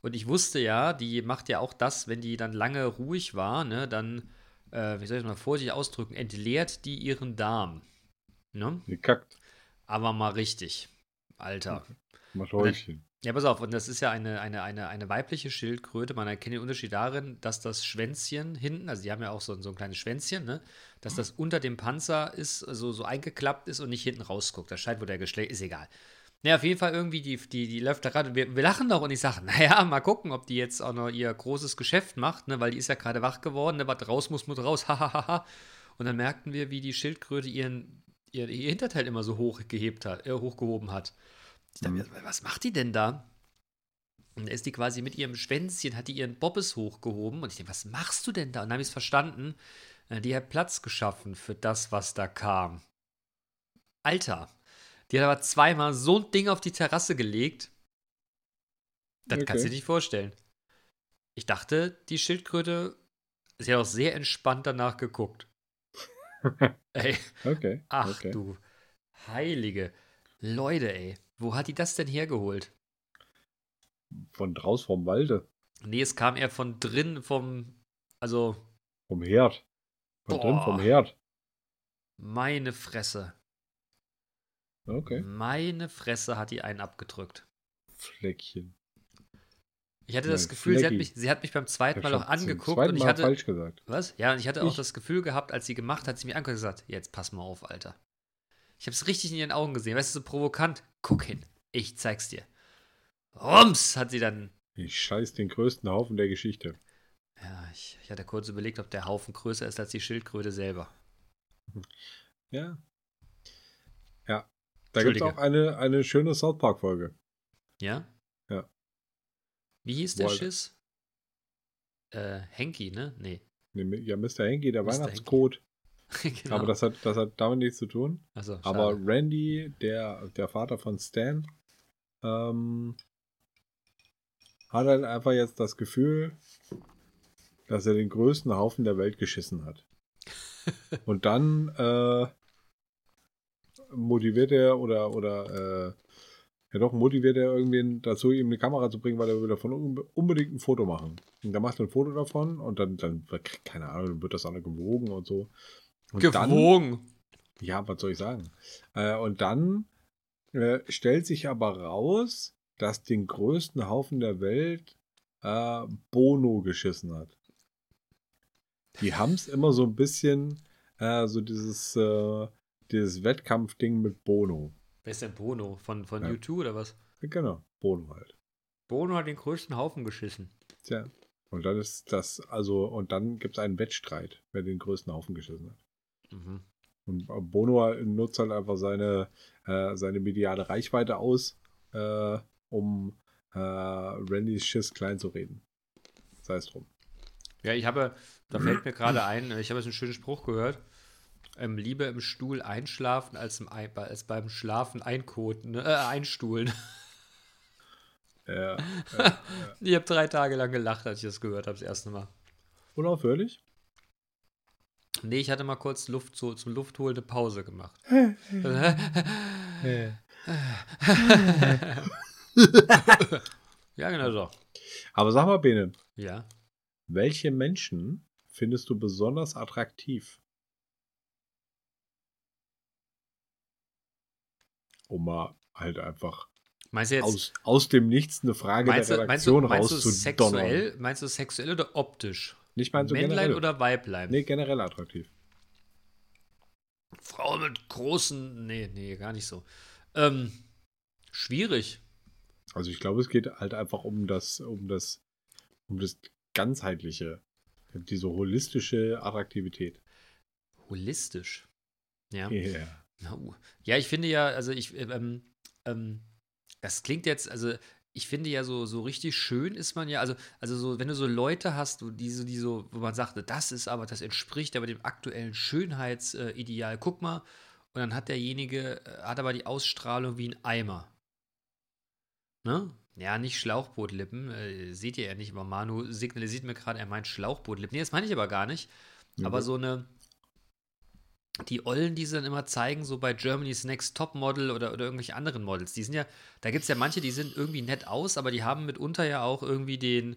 Und ich wusste ja, die macht ja auch das, wenn die dann lange ruhig war, ne? dann, äh, wie soll ich das mal vorsichtig ausdrücken, entleert die ihren Darm. Ne? Gekackt. Aber mal richtig. Alter. Macht Häuschen. Ja, pass auf, und das ist ja eine, eine, eine, eine weibliche Schildkröte. Man erkennt den Unterschied darin, dass das Schwänzchen hinten, also die haben ja auch so, ein- so ein kleines Schwänzchen, ne? dass das unter dem Panzer ist, also so eingeklappt ist und nicht hinten rausguckt. Das scheint wohl der Geschlecht, ist egal. Ja, auf jeden Fall irgendwie, die, die, die läuft da gerade, wir, wir lachen doch und ich sage, (laughs) naja, mal gucken, ob die jetzt auch noch ihr großes Geschäft macht, ne? weil die ist ja gerade wach geworden, ne? was raus muss, muss raus, (laughs) hahaha. und dann merkten wir, wie die Schildkröte ihren, ihr, ihr Hinterteil immer so hoch gehebt hat, äh, hochgehoben hat. Ich dachte, mir, was macht die denn da? Und da ist die quasi mit ihrem Schwänzchen, hat die ihren Bobbes hochgehoben. Und ich denke, was machst du denn da? Und dann habe ich es verstanden. Äh, Die hat Platz geschaffen für das, was da kam. Alter, die hat aber zweimal so ein Ding auf die Terrasse gelegt. Das kannst du Okay. dir nicht vorstellen. Ich dachte, die Schildkröte, sie hat auch sehr entspannt danach geguckt. (laughs) Ey, Okay. ach okay. du heilige Leute, ey. Wo hat die das denn hergeholt? Von draus vom Walde. Nee, es kam eher von drin, vom. Also, Vom Herd. Von drin Boah. vom Herd. meine Fresse. Okay. Meine Fresse hat die einen abgedrückt. Fleckchen. Ich hatte das Nein, Gefühl, sie hat, mich, sie hat mich beim zweiten Mal auch angeguckt und ich Mal hatte. falsch gesagt. Was? Ja, und ich hatte auch Ich- das Gefühl gehabt, als sie gemacht hat, hat sie mich angeguckt und gesagt: Jetzt pass mal auf, Alter. Ich habe es richtig in ihren Augen gesehen. Weißt du, so provokant. Guck hin. Ich zeig's dir. Rums, hat sie dann. Ich scheiß den größten Haufen der Geschichte. Ja, ich, ich hatte kurz überlegt, ob der Haufen größer ist als die Schildkröte selber. Ja. Ja. Da gibt es auch eine, eine schöne South Park-Folge. Ja? Ja. Wie hieß der Walter. Schiss? Äh, Henky, ne? Nee. Nee, Ja, Mr. Henky, der Mr. Weihnachtscode. (laughs) genau. Aber das hat, das hat damit nichts zu tun. Achso, Aber. Randy, der, der Vater von Stan, ähm, hat halt einfach jetzt das Gefühl, dass er den größten Haufen der Welt geschissen hat. (laughs) Und dann äh, motiviert er oder, oder äh, ja doch, motiviert er irgendwen dazu, ihm eine Kamera zu bringen, weil er will davon unbe- unbedingt ein Foto machen. Und dann macht er ein Foto davon und dann, dann keine Ahnung, wird das auch noch gewogen und so. Und dann- Gewogen. ja, was soll ich sagen? Äh, und dann äh, stellt sich aber raus, dass den größten Haufen der Welt äh, Bono geschissen hat. Die haben es immer so ein bisschen, äh, so dieses, äh, dieses Wettkampfding mit Bono. Wer ist denn Bono? Von, von Ja. U2 oder was? Genau, Bono halt. Bono hat den größten Haufen geschissen. Tja. Und dann ist das, also, und dann gibt es einen Wettstreit, wer den größten Haufen geschissen hat. Mhm. Und Bono nutzt halt einfach seine, äh, seine mediale Reichweite aus, äh, um äh, Randys Schiss klein zu reden. Sei es drum. Ja, ich habe, da fällt mir gerade ein, ich habe jetzt einen schönen Spruch gehört. Ähm, lieber im Stuhl einschlafen als, im, als beim Schlafen einkoten, äh, einstuhlen. Äh, (laughs) Ich habe drei Tage lang gelacht, als ich das gehört habe, das erste Mal. unaufhörlich? Nee, ich hatte mal kurz Luft zu, zum Luftholen eine Pause gemacht. (laughs) ja, genau so. Aber sag mal, Bene, Ja. welche Menschen findest du besonders attraktiv? Um mal halt einfach Meinst du jetzt, aus, aus dem Nichts eine Frage meinst, der du, meinst, du, Redaktion meinst, du sexuell, meinst du sexuell oder optisch? Nicht meinst du Männlein generell? oder Weiblein? Nee, generell attraktiv. Frau mit großen. Nee, nee, gar nicht so. Ähm, schwierig. Also ich glaube, es geht halt einfach um das, um das, um das ganzheitliche, diese holistische Attraktivität. Holistisch. Ja. Yeah. Uh. Ja, ich finde ja, also ich, ähm, ähm, das klingt jetzt, also ich finde ja so, so richtig schön ist man ja, also, also so, wenn du so Leute hast, die so, die so, wo man sagt, das ist aber, das entspricht aber dem aktuellen Schönheitsideal. Guck mal, und dann hat derjenige, äh, hat aber die Ausstrahlung wie ein Eimer. Ne? Ja, nicht Schlauchbootlippen, äh, seht ihr ja nicht, aber Manu signalisiert mir gerade, er meint Schlauchbootlippen. Nee, das meine ich aber gar nicht. Ja, aber so eine, die Ollen, die sie dann immer zeigen, so bei Germany's Next Top Model oder, oder irgendwelche anderen Models, die sind ja, da gibt es ja manche, die sind irgendwie nett aus, aber die haben mitunter ja auch irgendwie den,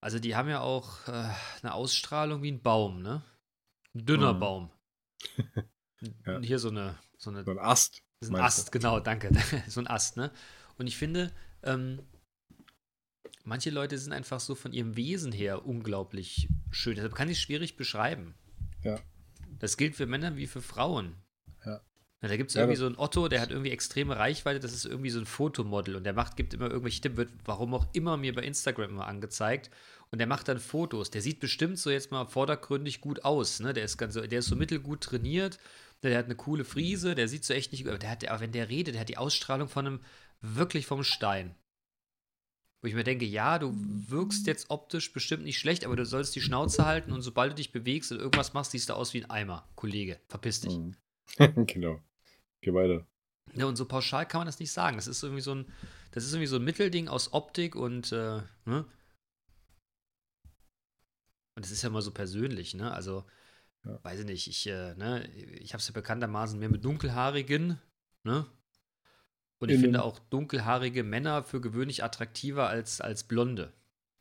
also die haben ja auch äh, eine Ausstrahlung wie ein Baum, ne? Ein dünner Mhm. Baum. (laughs) Ja. Hier so eine, so eine So ein Ast. ist ein Ast, genau, danke. (laughs) so ein Ast, ne? Und ich finde, ähm, manche Leute sind einfach so von ihrem Wesen her unglaublich schön. Deshalb kann ich es schwierig beschreiben. Ja. Das gilt für Männer wie für Frauen. Ja. Da gibt es Ja, irgendwie das- so einen Otto, der hat irgendwie extreme Reichweite, das ist irgendwie so ein Fotomodel und der macht, gibt immer irgendwelche Tipps, wird warum auch immer mir bei Instagram immer angezeigt und der macht dann Fotos. Der sieht bestimmt so jetzt mal vordergründig gut aus, ne? Der ist ganz, so- der ist so mittelgut trainiert, der hat eine coole Frise, der sieht so echt nicht, aber der hat, aber wenn der redet, der hat die Ausstrahlung von einem, wirklich vom Stein. Wo ich mir denke, ja, du wirkst jetzt optisch bestimmt nicht schlecht, aber du sollst die Schnauze halten und sobald du dich bewegst und irgendwas machst, siehst du aus wie ein Eimer. Kollege, verpiss dich. Mhm. (laughs) genau. Geh weiter. Ja, und so pauschal kann man das nicht sagen. Das ist irgendwie so ein, das ist irgendwie so ein Mittelding aus Optik und, äh, ne? Und das ist ja immer so persönlich, ne? Also, Ja. weiß ich nicht, ich, äh, ne, ich habe es ja bekanntermaßen mehr mit dunkelhaarigen, ne? Und ich finde auch dunkelhaarige Männer für gewöhnlich attraktiver als, als blonde.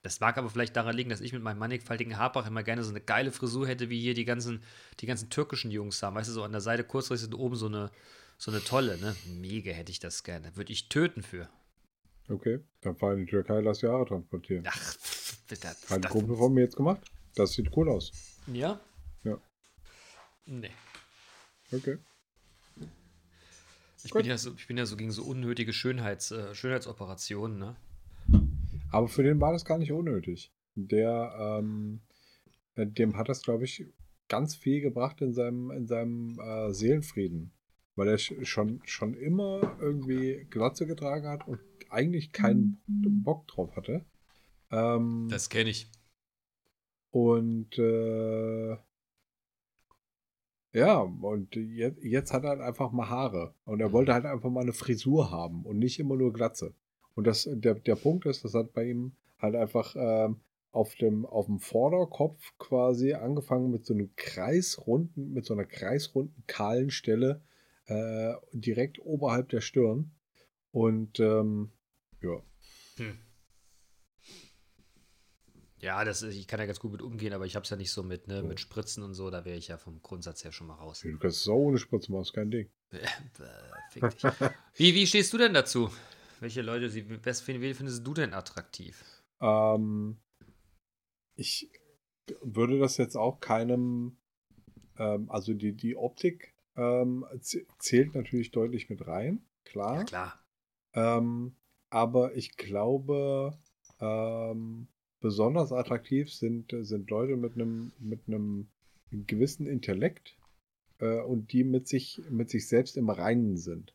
Das mag aber vielleicht daran liegen, dass ich mit meinem mannigfaltigen Haarbach immer gerne so eine geile Frisur hätte, wie hier die ganzen, die ganzen türkischen Jungs haben. Weißt du, so an der Seite kurzfristig und oben so eine, so eine tolle, ne? Mega hätte ich das gerne. Würde ich töten für. Okay. Dann fahr in die Türkei, lass die Haare transportieren. Ach, das, Hat ein Kumpel von mir jetzt gemacht. Das sieht cool aus. Ja? Ja. Nee. Okay. Ich bin, ja so, ich bin ja so gegen so unnötige Schönheits, äh, Schönheitsoperationen, ne? Aber für den war das gar nicht unnötig. Der, ähm, äh, dem hat das, glaube ich, ganz viel gebracht in seinem, in seinem äh, Seelenfrieden. Weil er sch- schon, schon immer irgendwie Glatze getragen hat und eigentlich keinen Bock drauf hatte. Ähm, kenne ich. Und äh, ja, und jetzt, jetzt hat er halt einfach mal Haare. Und er wollte halt einfach mal eine Frisur haben und nicht immer nur Glatze. Und das, der, der Punkt ist, das hat bei ihm halt einfach ähm, auf, dem, auf dem Vorderkopf quasi angefangen mit so einem kreisrunden, mit so einer kreisrunden, kahlen Stelle äh, direkt oberhalb der Stirn. Und ähm, ja, Hm. Ja, das ist, ich kann ja ganz gut mit umgehen, aber ich habe es ja nicht so mit, ne, mit Spritzen und so, da wäre ich ja vom Grundsatz her schon mal raus. du kannst es auch ohne Spritze machen, ist kein Ding. Bäh, (laughs) Fick dich. (laughs) Wie, wie stehst du denn dazu? Welche Leute, sie, wen findest du denn attraktiv? Ähm, ich würde das jetzt auch keinem, ähm, also die, die Optik ähm, zählt natürlich deutlich mit rein, klar. Ja, klar. Ähm, aber ich glaube, ähm, besonders attraktiv sind, sind Leute mit einem, mit einem gewissen Intellekt äh, und die mit sich, mit sich selbst im Reinen sind.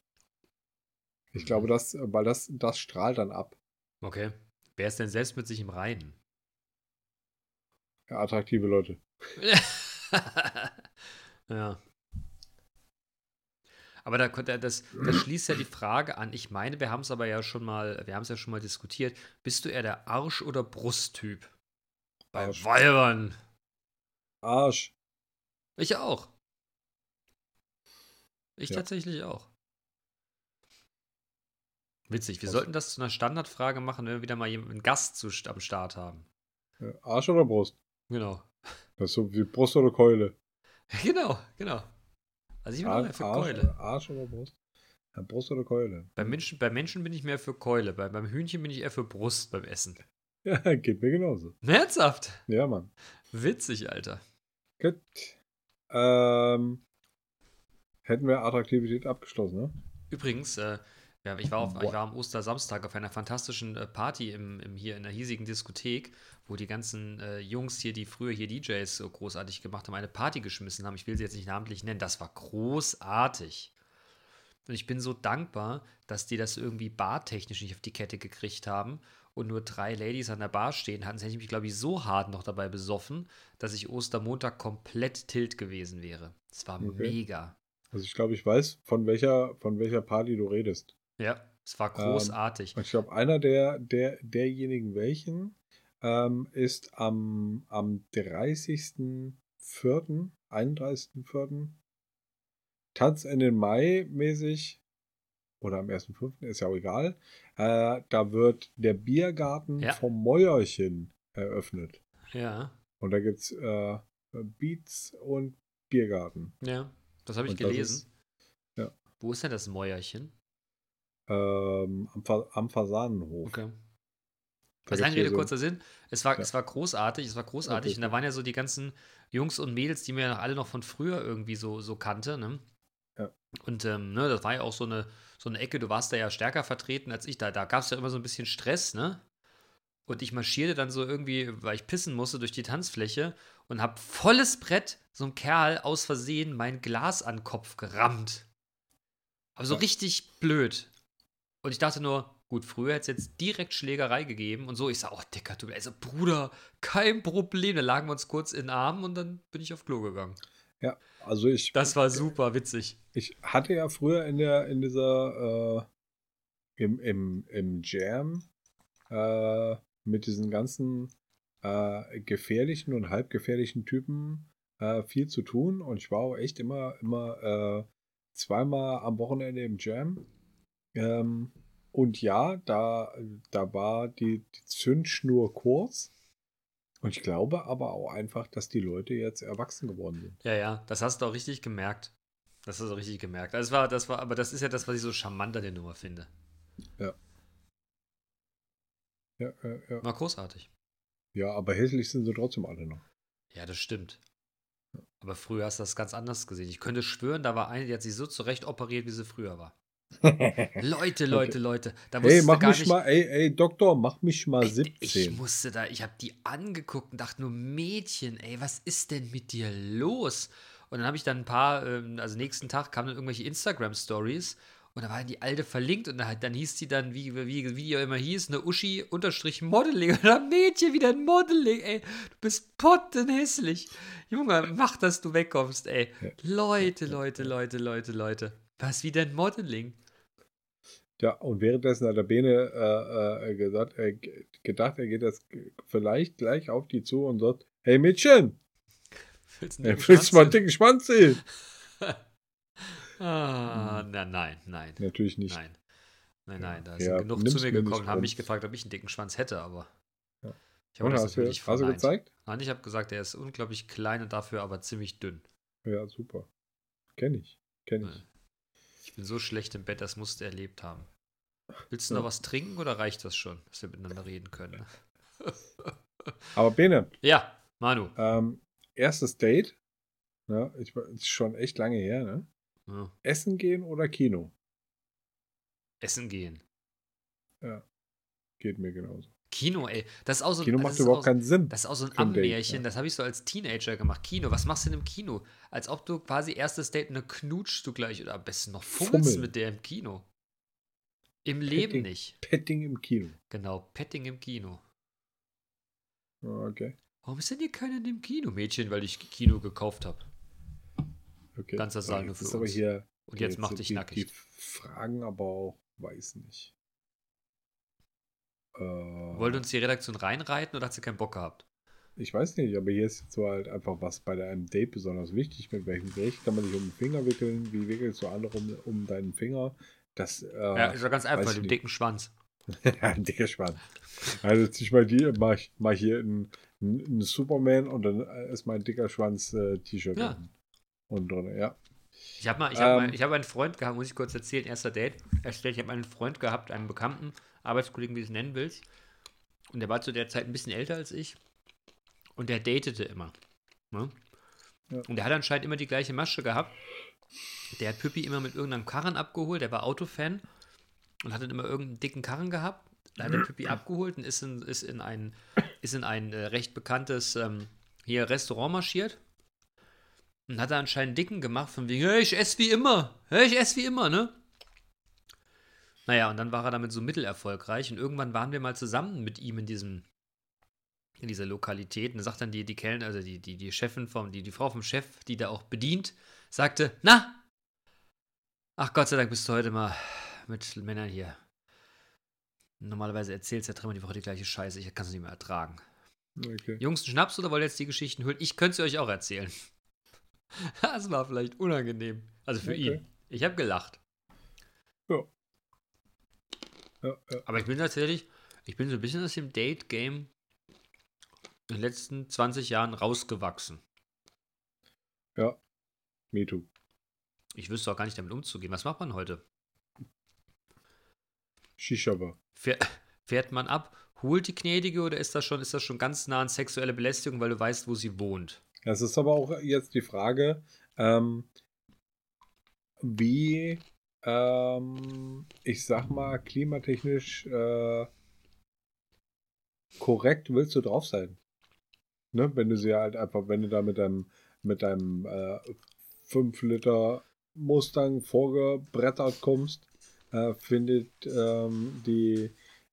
Ich Mhm. glaube, das, weil das, das strahlt dann ab. Okay. Wer ist denn selbst mit sich im Reinen? Ja, attraktive Leute. (laughs) ja. Aber da, da- das, das schließt ja die Frage an. Ich meine, wir haben es aber ja schon mal, wir haben es ja schon mal diskutiert. Bist du eher der Arsch- oder Brusttyp? Bei Arsch. Weibern. Arsch. Ich auch. Ich Ja. tatsächlich auch. Witzig, wir Was? sollten das zu einer Standardfrage machen, wenn wir wieder mal jemanden einen Gast zu, am Start haben. Arsch oder Brust? Genau. Das ist so wie Brust oder Keule. (laughs) Genau, genau. Also ich bin auch Ar mehr für Arsch, Keule. Arsch oder Brust? Ja, Brust oder Keule? Bei Menschen, bei Menschen bin ich mehr für Keule. Bei, beim Hühnchen bin ich eher für Brust beim Essen. (laughs) Ja, geht mir genauso. Herzhaft. Ja, Mann. Witzig, Alter. Gut. Ähm, hätten wir Attraktivität abgeschlossen, ne? Übrigens, äh, ja, ich, war auf, ich war am Ostersamstag auf einer fantastischen äh, Party im, im, hier in der hiesigen Diskothek, wo die ganzen äh, Jungs hier, die früher hier DJs so großartig gemacht haben, eine Party geschmissen haben. Ich will sie jetzt nicht namentlich nennen. Das war großartig. Und ich bin so dankbar, dass die das irgendwie bartechnisch nicht auf die Kette gekriegt haben und nur drei Ladies an der Bar stehen hatten. Sonst hätte ich mich, glaube ich, so hart noch dabei besoffen, dass ich Ostermontag komplett tilt gewesen wäre. Es war Okay. mega. Also ich glaube, ich weiß, von welcher, von welcher Party du redest. Ja, es war großartig. Und ich glaube, einer der, der, derjenigen welchen ähm, ist am, am 30.04., 31.04. Tanz in den Mai mäßig oder am 1.05. ist ja auch egal. Äh, da wird der Biergarten Ja. vom Mäuerchen eröffnet. Ja, Und da gibt es äh, Beats und Biergarten. ja, das habe ich Und gelesen. ist- ja. Wo ist denn das Mäuerchen? Ähm, am, Fa am Fasanenhof. Okay. Da Was gibt's lange hier Rede, so- kurzer Sinn. Es war, Ja. es war großartig, es war großartig. Okay. Und da waren ja so die ganzen Jungs und Mädels, die mir ja alle noch von früher irgendwie so, so kannte. Ne? Ja. Und ähm, ne, das war ja auch so eine, so eine Ecke, du warst da ja stärker vertreten als ich. Da, da gab es ja immer so ein bisschen Stress, ne? Und ich marschierte dann so irgendwie, weil ich pissen musste, durch die Tanzfläche und hab volles Brett so ein Kerl aus Versehen mein Glas an den Kopf gerammt. Aber so Ja. richtig blöd. Und ich dachte nur, gut, früher hätte es jetzt direkt Schlägerei gegeben und so. Ich sag, oh, Dicker, du, also Bruder, kein Problem. Da lagen wir uns kurz in den Armen und dann bin ich auf Klo gegangen. Ja, also ich, Das war super witzig. ich hatte ja früher in der, in dieser, äh, im, im, im Jam, äh, mit diesen ganzen äh, gefährlichen und halbgefährlichen Typen äh, viel zu tun und ich war auch echt immer, immer äh, zweimal am Wochenende im Jam. Ähm, und ja, da, da war die, die Zündschnur kurz. Und ich glaube aber auch einfach, dass die Leute jetzt erwachsen geworden sind. Ja, ja, das hast du auch richtig gemerkt. Das hast du auch richtig gemerkt. Also Das war, das war, aber das ist ja das, was ich so charmant an der Nummer finde. Ja, ja, ja. War großartig. ja, aber hässlich sind sie trotzdem alle noch. Ja, das stimmt. Aber früher hast du das ganz anders gesehen. Ich könnte schwören, da war eine, die hat sich so zurecht operiert, wie sie früher war. Leute, (laughs) Leute, Leute. Da du mach gar mich nicht, mal, ey, ey, Doktor, mach mich mal Ey, 17. Ich musste da, ich habe die angeguckt und dachte nur, Mädchen, ey, was ist denn mit dir los? Und dann habe ich dann ein paar, ähm, also nächsten Tag kamen dann irgendwelche Instagram-Stories und da war die alte verlinkt und dann, dann hieß die dann, wie, wie, wie die immer hieß, eine Uschi unterstrich Modeling. (laughs) Dann, Mädchen, wieder ein Modeling, ey, du bist pottenhässlich. Junge, mach, dass du wegkommst, ey. Leute, Leute, Leute, Leute, Leute. Was wieder ein Modeling? Ja, und währenddessen hat der Bene äh, äh, gesagt, äh, gedacht, er geht jetzt g- vielleicht gleich auf die zu und sagt, hey Mädchen, Willst äh, willst du mal einen dicken Schwanz sehen? (laughs) Ah, na, nein, nein. Natürlich nicht. Nein. Nein, nein, da Ja, sind genug nimm's zu mir gekommen haben mich gefragt, ob ich einen dicken Schwanz hätte, aber. Ja. Ich habe das hast du, natürlich hast du gezeigt? Nein, ich habe gesagt, er ist unglaublich klein und dafür aber ziemlich dünn. Ja, super. Kenn ich. Kenn ich. Ja. Ich bin so schlecht im Bett, das musst du erlebt haben. Willst du Ja. noch was trinken oder reicht das schon, dass wir miteinander reden können? (laughs) Aber Bene, Ja, Manu. ähm, erstes Date, ne, ich, ist schon echt lange her, ne? Ja. Essen gehen oder Kino? Essen gehen. Geht mir genauso. Kino, ey. Das ist auch so Kino macht überhaupt auch, keinen Sinn. Das ist auch so ein Date, Ammärchen, ja. das habe ich so als Teenager gemacht. Kino, was machst du denn im Kino? Als ob du quasi erstes Date eine knutschst du gleich oder am besten noch fummelst mit der im Kino. Im Leben Petting. nicht. Petting im Kino. Genau, Petting im Kino. Okay. Warum ist denn hier keiner in dem Kino, Mädchen, weil ich Kino gekauft habe? okay. Ganzer Saal nur Jetzt für uns. Und jetzt mach sind dich nackig. Die Fragen aber auch, weiß nicht. Äh, Wollte uns die Redaktion reinreiten oder hat sie keinen Bock gehabt? ich weiß nicht, aber hier ist jetzt so halt einfach was bei einem Date besonders wichtig. Mit welchem Gericht kann man sich um den Finger wickeln? Wie wickelst du andere um, um deinen Finger? Das, äh, ja, ist doch ganz einfach, mit dem dicken Schwanz. (laughs) ein dicker Schwanz. Also zieh ich mal die, mach, ich- mach hier ein, ein Superman und dann ist mein dicker Schwanz äh, T-Shirt Ja. Und drin, ja. Ich habe mal, ich Ähm. mal, ich habe einen Freund gehabt, muss ich kurz erzählen, erster Date. Erst, Ich habe einen Freund gehabt, einen Bekannten, Arbeitskollegen, wie du es nennen willst. Und der war zu der Zeit ein bisschen älter als ich. Und der datete immer. Ne? Ja. Und der hat anscheinend immer die gleiche Masche gehabt. Der hat Püppi immer mit irgendeinem Karren abgeholt, der war Autofan und hat dann immer irgendeinen dicken Karren gehabt. Da hat er Püppi (clears throat) abgeholt und ist in, ist in ein, ist in ein äh, recht bekanntes ähm, hier Restaurant marschiert. Und hat er anscheinend einen dicken gemacht, von wegen, hey, ich esse wie immer. Hey, ich esse wie immer, ne? Naja, und dann war er damit so mittelerfolgreich und irgendwann waren wir mal zusammen mit ihm in diesem, in dieser Lokalität. Und da sagt dann die, die Kellner, also die, die, die Chefin vom, die, die Frau vom Chef, die da auch bedient, sagte, na, ach Gott sei Dank bist du heute mal mit Männern hier. Normalerweise erzählst du ja dreimal die Woche die gleiche Scheiße, ich kann es nicht mehr ertragen. Okay. Jungs, einen Schnaps oder wollt ihr jetzt die Geschichten hören? Ich könnte sie euch auch erzählen. (laughs) Das war vielleicht unangenehm. Also für Okay. ihn. Ich habe gelacht. Ja. Ja, ja. Aber ich bin tatsächlich, ich bin so ein bisschen aus dem Date-Game in den letzten 20 Jahren rausgewachsen. ja. Me too. Ich wüsste auch gar nicht damit umzugehen. Was macht man heute? Shisha-Bar. Fähr, (laughs) fährt man ab, holt die Gnädige oder ist das schon, ist das schon ganz nah an sexuelle Belästigung, weil du weißt, wo sie wohnt? Es ist aber auch jetzt die Frage, ähm, wie, ähm, ich sag mal, klimatechnisch äh, korrekt willst du drauf sein. Ne? Wenn du sie halt einfach, wenn du da mit deinem, mit deinem äh, 5 Liter Mustang vorgebrettert kommst, äh, findet ähm, die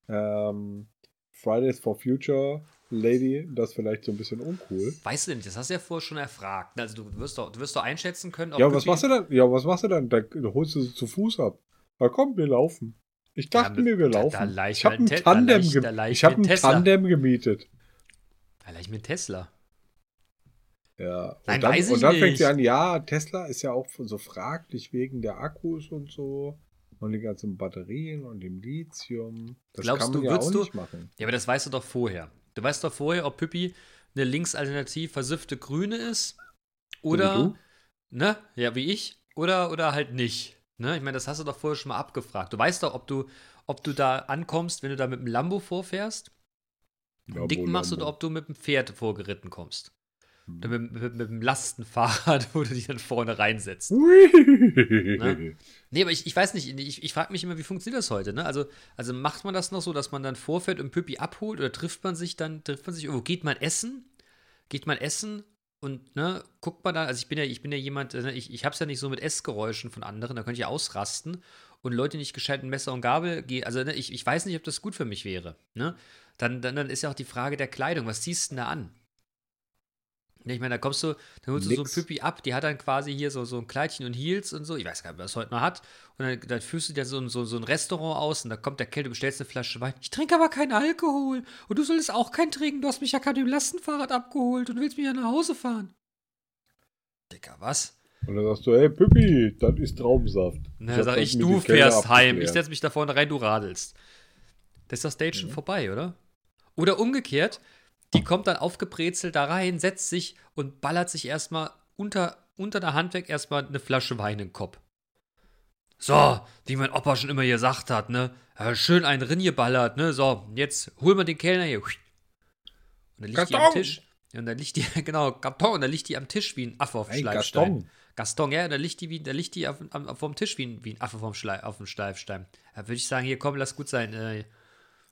ähm, Fridays for Future Lady das vielleicht so ein bisschen uncool. Weißt du denn, nicht, das hast du ja vorher schon erfragt. Also du wirst doch, du wirst doch einschätzen können, ob Ja, was machst du dann? Ja, was machst du dann? Da, da holst du sie zu Fuß ab. Na komm, wir laufen. Ich dachte Ja, mir, wir da- laufen. da leicht ich habe ein da Tandem, leicht- ge- da leicht ich hab ein. Tandem gemietet. Vielleicht mit Tesla. Ja. Und Nein, dann, weiß ich und dann fängt sie nicht. an, ja, Tesla ist ja auch so fraglich wegen der Akkus und so. Und die ganzen Batterien und dem Lithium. Das Glaubst kann man du, ja auch du- nicht machen. Ja, aber das weißt du doch vorher. Du weißt doch vorher, ob Pippi eine linksalternativ versiffte Grüne ist oder, ne, ja, wie ich, oder, oder halt nicht. Ne? Ich meine, das hast du doch vorher schon mal abgefragt. Du weißt doch, ob du, ob du da ankommst, wenn du da mit dem Lambo vorfährst, Ja, wohl, machst, Lambo. oder ob du mit dem Pferd vorgeritten kommst. Mit, mit, mit dem Lastenfahrrad, (laughs) wo du dich dann vorne reinsetzt. Ne? Nee, aber ich, ich weiß nicht, ich, ich frage mich immer, wie funktioniert das heute, ne? Also, also macht man das noch so, dass man dann vorfährt und Püppi abholt oder trifft man sich dann, trifft man sich irgendwo, geht man essen? Geht man essen und, ne, guckt man dann, also ich bin ja, ich bin ja jemand, ne, ich, ich hab's ja nicht so mit Essgeräuschen von anderen, da könnte ich ja ausrasten und Leute nicht gescheit mit Messer und Gabel gehen, also ne, ich, ich weiß nicht, ob das gut für mich wäre, ne? Dann, dann, dann ist ja auch die Frage der Kleidung, was ziehst du denn da an? Ich meine, da kommst du, dann holst du so ein Nix. Püppi ab, die hat dann quasi hier so, so ein Kleidchen und Heels und so. Ich weiß gar nicht, wer das heute noch hat. Und dann, dann führst du dir so, ein- so, so ein Restaurant aus und da kommt der du bestellst eine Flasche Wein. Ich trinke aber keinen Alkohol. Und du solltest auch keinen trinken. Du hast mich ja gerade dem Lastenfahrrad abgeholt und willst mich ja nach Hause fahren. Dicker, was? Und dann sagst du, hey Pippi, das ist Traubensaft. Na, hab sag ich, du fährst heim. Ich setz mich da vorne rein, du radelst. Das ist das Date schon vorbei, oder? Oder umgekehrt, die kommt dann aufgebrezelt da rein, setzt sich und ballert sich erstmal unter, unter der Hand weg erstmal eine Flasche Wein in den Kopf. So, wie mein Opa schon immer gesagt hat, ne? Schön einen Rin geballert, ne? So, jetzt hol mal den Kellner hier. Und dann liegt die am Karton. Tisch. Und dann liegt die, (laughs) genau, Karton, und dann liegt die am Tisch wie ein Affe auf dem Ein Schleifstein. Gaston. Gaston, ja, da liegt die, wie, da liegt die auf, auf dem Tisch wie ein, wie ein Affe vom Schlei, auf dem Schleifstein. Da würde ich sagen, hier komm, lass gut sein. Äh,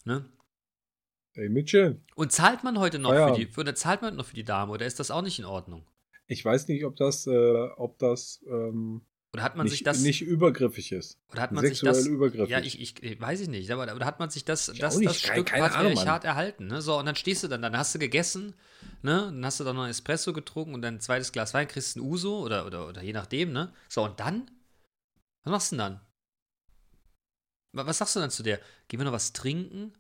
ne? Ey, Mädchen, Und zahlt man heute noch für Feierabend. die, oder zahlt man noch für die Dame, oder ist das auch nicht in Ordnung? ich weiß nicht, ob das, äh, ob das ähm, Oder hat man sich nicht, das, nicht übergriffig ist. oder hat man sich sexuell das, übergriffig. ja, ich, ich, weiß ich nicht, aber, oder hat man sich das, Ich das, nicht, das keine- Stück keine hart erhalten, ne? So, und dann stehst du dann, dann hast du gegessen, ne? Dann hast du dann noch ein Espresso getrunken und dann ein zweites Glas Wein, kriegst ein Uso oder, oder, oder je nachdem, ne? So, und dann? Was machst du denn dann? Wa- Was sagst du dann zu der? Gehen wir noch was trinken?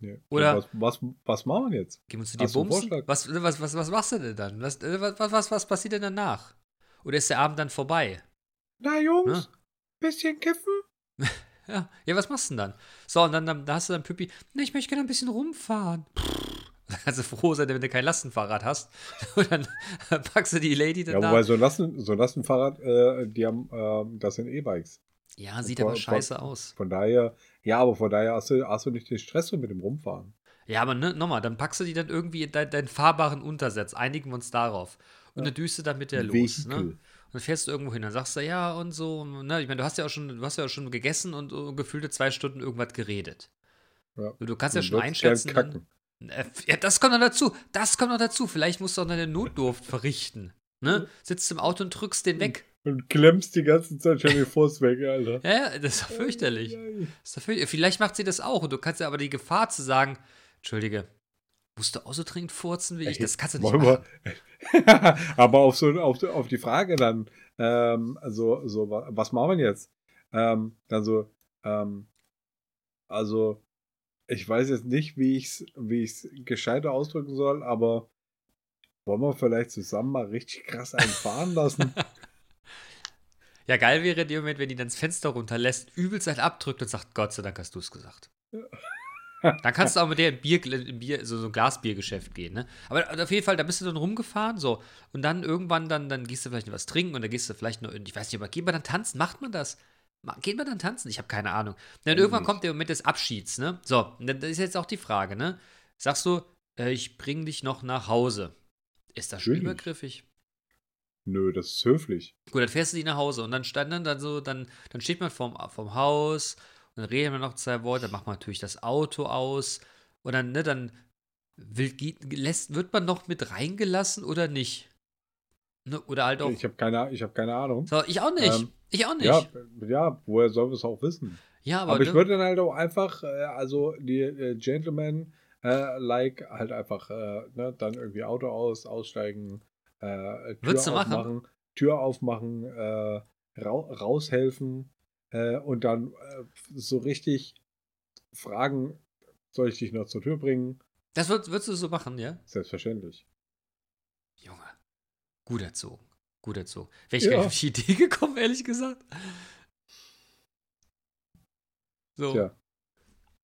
Ja. Oder- was, was, was machen wir jetzt? Gehen wir zu dir bumsen? Was, was, was, was machst du denn dann? Was, äh, was, was, was, was passiert denn danach? Oder ist der Abend dann vorbei? Na Jungs, Ne? bisschen kiffen? (laughs) Ja, ja, was machst du denn dann? So, und dann, dann da hast du dann Püppi, ne, ich möchte gerne ein bisschen rumfahren. Da kannst du froh sein, wenn du kein Lastenfahrrad hast. (laughs) Und dann (laughs) packst du die Lady Ja, dann wobei da. so ein Lasten, so Lastenfahrrad, äh, die haben, ähm, das sind E-Bikes. Ja, sieht Vor- aber scheiße aus. Von daher, ja, aber von daher hast du, hast du nicht den Stress so mit dem Rumfahren. Ja, aber ne, nochmal, dann packst du die dann irgendwie in dein, deinen fahrbaren Untersatz. Einigen wir uns darauf. Und dann düst du dann mit der los. Ne? Und dann fährst du irgendwo hin, dann sagst du ja und so. Ne? Ich meine, du hast ja auch schon, du hast ja auch schon gegessen und uh, gefühlte zwei Stunden irgendwas geredet. Ja. Du kannst ja Du schon einschätzen. kacken. Äh, Ja, das kommt noch dazu. Das kommt noch dazu. Vielleicht musst du auch noch eine Notdurft verrichten. Ne? Sitzt im Auto und drückst den weg. Und klemmst die ganze Zeit schon den Fuß weg, Alter. Ja, das ist doch fürchterlich. Das ist doch fürchterlich. Vielleicht macht sie das auch und du kannst ja aber die Gefahr zu sagen, Entschuldige, musst du auch so dringend furzen wie ich? Das kannst du nicht machen. (laughs) Aber auf, so, auf, auf die Frage dann, ähm, also, so, wa- was machen wir jetzt? Ähm, dann so, ähm, also, ich weiß jetzt nicht, wie ich es wie ich's gescheiter ausdrücken soll, aber wollen wir vielleicht zusammen mal richtig krass einen fahren lassen? (laughs) Ja, geil wäre in dem Moment, wenn die dann das Fenster runterlässt, übelst einen abdrückt und sagt, Gott sei Dank hast du es gesagt. Dann kannst du auch mit der in Bier, in Bier so, so ein Glasbiergeschäft gehen, ne? Aber auf jeden Fall, da bist du dann rumgefahren, so. Und dann irgendwann, dann, dann gehst du vielleicht noch was trinken und dann gehst du vielleicht noch, ich weiß nicht, aber geht man dann tanzen? Macht man das? Geht man dann tanzen? Ich habe keine Ahnung. Dann Weiß irgendwann kommt der Moment des Abschieds, ne? So, und dann ist jetzt auch die Frage, ne? Sagst du, äh, ich bring dich noch nach Hause. Ist das schon Natürlich. übergriffig? Nö, das ist höflich. Gut, dann fährst du die nach Hause und dann stand dann, dann so, dann, dann steht man vorm, vorm Haus und dann redet man noch zwei Worte, dann macht man natürlich das Auto aus und dann, ne, dann will, lässt, wird man noch mit reingelassen oder nicht? Ne, oder halt auch. Ich habe keine, ich hab keine Ahnung. so, ich auch nicht. Ähm, ich auch nicht. Ja, ja, woher sollen wir es auch wissen? Ja, aber, Aber, ich ne, würde dann halt auch einfach, äh, also die äh, Gentlemen, äh, like, halt einfach, äh, ne, dann irgendwie Auto aus, aussteigen, äh, Tür Würdest du machen? aufmachen, Tür aufmachen, äh, rau raushelfen äh, und dann äh, so richtig fragen, soll ich dich noch zur Tür bringen? das würd, würdest du so machen, ja? Selbstverständlich. Junge, gut erzogen. Gut erzogen. Wäre ich gar Ja. nicht auf die Idee gekommen, ehrlich gesagt. So. Tja.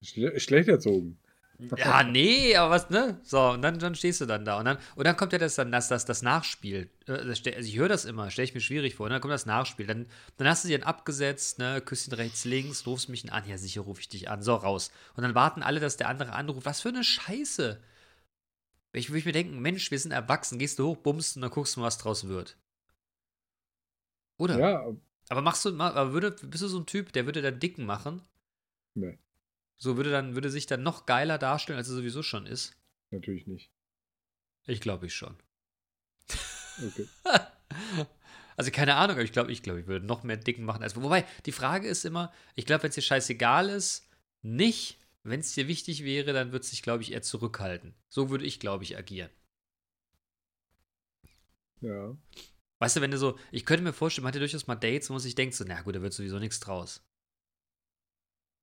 Schle schlecht erzogen. Ja, nee, aber was, ne? So, und dann, dann stehst du dann da. Und dann, und dann kommt ja das, dann das, das, das Nachspiel. Äh, Also ich höre das immer, stelle ich mir schwierig vor. Und dann kommt das Nachspiel. Dann, dann hast du dir dann abgesetzt, ne? Küsschen rechts, links, rufst mich an. Ja, sicher rufe ich dich an. So, raus. Und dann warten alle, dass der andere anruft. Was für eine Scheiße. Ich würde mir denken, Mensch, wir sind erwachsen, gehst du hoch, bummst und dann guckst du mal, was draus wird. Oder? Ja, Aber machst du, aber würde, bist du so ein Typ, der würde dann dicken machen? nee, So würde dann, würde sich dann noch geiler darstellen, als er sowieso schon ist? natürlich nicht. Ich glaube ich schon. Okay. (laughs) Also keine Ahnung, aber ich glaube, ich glaube, ich würde noch mehr Dicken machen als. Wobei, die Frage ist immer, ich glaube, wenn es dir scheißegal ist, nicht. Wenn es dir wichtig wäre, dann würde es dich, glaube ich, eher zurückhalten. So würde ich, glaube ich, agieren. Ja. Weißt du, wenn du so, ich könnte mir vorstellen, man hat ja durchaus mal Dates, wo man sich denkt, so, na gut, da wird sowieso nichts draus.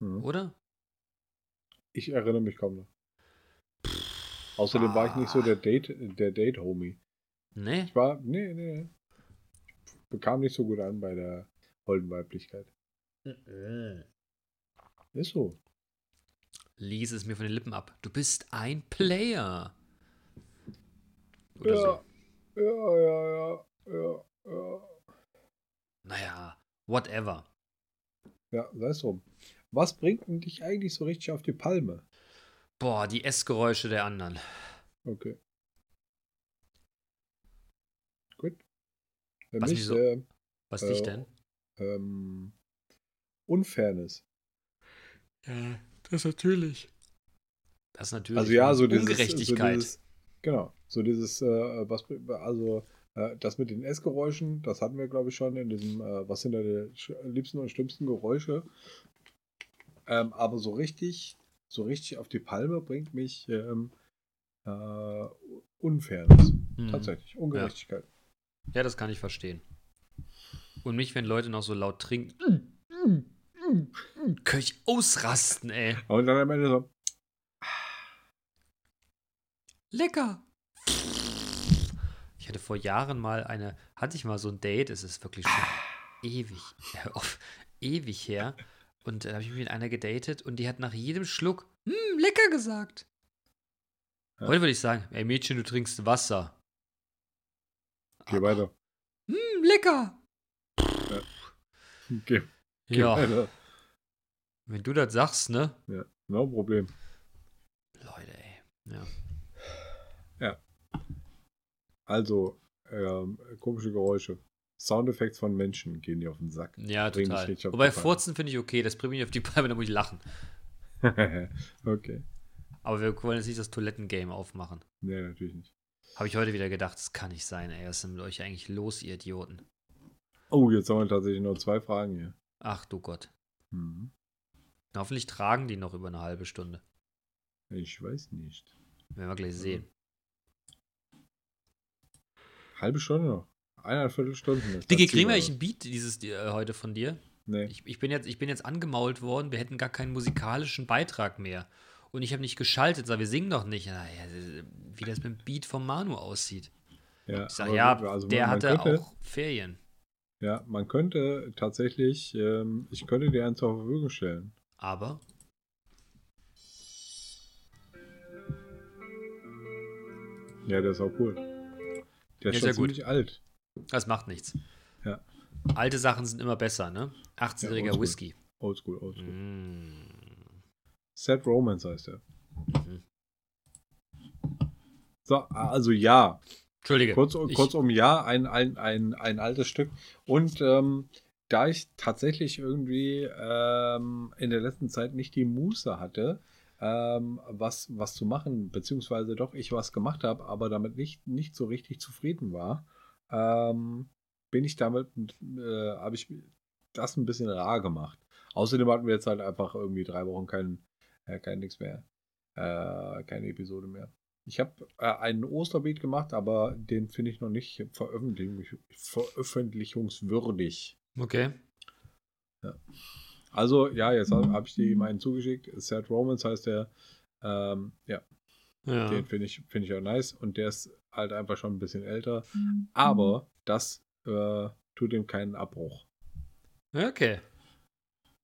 Hm. Oder? Ich erinnere mich kaum noch. Außerdem war ich nicht so der Date, der Date-Homie. Nee? Ich war, nee, nee. Ich bekam nicht so gut an bei der holden Weiblichkeit. Ist so. Lies es mir von den Lippen ab. Du bist ein Player. Oder Ja. so. Ja, ja, ja, ja, ja. Naja, whatever. Ja, sei es drum. Was bringt denn dich eigentlich so richtig auf die Palme? Boah, die Essgeräusche der anderen. Okay. Gut. Für Was mich so- äh, Was Äh, dich denn? ähm, Unfairness. Ja, das natürlich. Das natürlich. Also ja, so dieses, Ungerechtigkeit. So dieses, genau, so dieses, äh, was, also äh, das mit den Essgeräuschen, das hatten wir, glaube ich, schon in diesem, äh, was sind da die liebsten und schlimmsten Geräusche. Ähm, aber so richtig, so richtig auf die Palme bringt mich ähm, äh, Unfairness. Hm. Tatsächlich, Ungerechtigkeit. Ja, das kann ich verstehen. Und mich, wenn Leute noch so laut trinken. Kann ich ausrasten, ey. Und dann am Ende so, Lecker. Ich hatte vor Jahren mal eine, hatte ich mal so ein Date, es ist wirklich schon ewig, hör auf, ewig her. Und da habe ich mich mit einer gedatet und die hat nach jedem Schluck, hm, lecker gesagt. Ja. Heute würde ich sagen, ey Mädchen, du trinkst Wasser. geh weiter. Hm, lecker. Geh, geh Ja, weiter. wenn du das sagst, ne? Ja, no Problem. Leute, ey. Ja. Also, ähm, komische Geräusche. Soundeffekte von Menschen gehen dir auf den Sack. Ja, Bring total. Wobei. Furzen finde ich okay, das bringt mich auf die Palme, da muss ich lachen. (laughs) okay. Aber wir wollen jetzt nicht das Toilettengame aufmachen. Nee, natürlich nicht. Habe ich heute wieder gedacht, das kann nicht sein, ey. Was ist denn mit euch eigentlich los, ihr Idioten? Oh, jetzt haben wir tatsächlich nur zwei Fragen hier. Ach du Gott. Hm. Hoffentlich tragen die noch über eine halbe Stunde. Ich weiß nicht. Werden wir gleich sehen. Halbe Stunde noch. Eineinviertel Stunden. Dicke, kriegen wir einen Beat dieses äh, heute von dir? Nee. Ich, ich, bin jetzt, ich bin jetzt angemault worden, wir hätten gar keinen musikalischen Beitrag mehr. Und ich habe nicht geschaltet, sag, wir singen doch nicht. Na ja, wie das mit dem Beat vom Manu aussieht. Ja, Ich sage, aber ja, gut, also der hatte könnte, auch Ferien. Ja, man könnte tatsächlich, ähm, ich könnte dir einen zur Verfügung stellen. Aber Ja, der ist auch cool. Der ist Ja, schon gut. ziemlich alt. Das macht nichts. Ja. Alte Sachen sind immer besser, ne? 18-jähriger oldschool. Whisky. Oldschool, oldschool. Mm. Sad Romance heißt er. Mhm. So, also ja. Entschuldige. Kurz, ich, kurzum, ja, ein, ein, ein, ein altes Stück. Und ähm, da ich tatsächlich irgendwie ähm, in der letzten Zeit nicht die Muße hatte, ähm, was, was zu machen, beziehungsweise doch ich was gemacht habe, aber damit nicht, nicht so richtig zufrieden war, ähm, bin ich damit, äh, habe ich das ein bisschen rar gemacht. Außerdem hatten wir jetzt halt einfach irgendwie drei Wochen kein, äh, kein nix mehr, äh, keine Episode mehr. Ich habe äh, einen Osterbeat gemacht, aber den finde ich noch nicht veröffentlich veröffentlichungswürdig. okay. Also, ja, jetzt habe hab ich dir ihm einen zugeschickt. Sad Romance heißt der. Ähm, ja, Ja. den finde ich, find ich auch nice. Und der ist halt einfach schon ein bisschen älter. Aber das äh, tut ihm keinen Abbruch. Okay.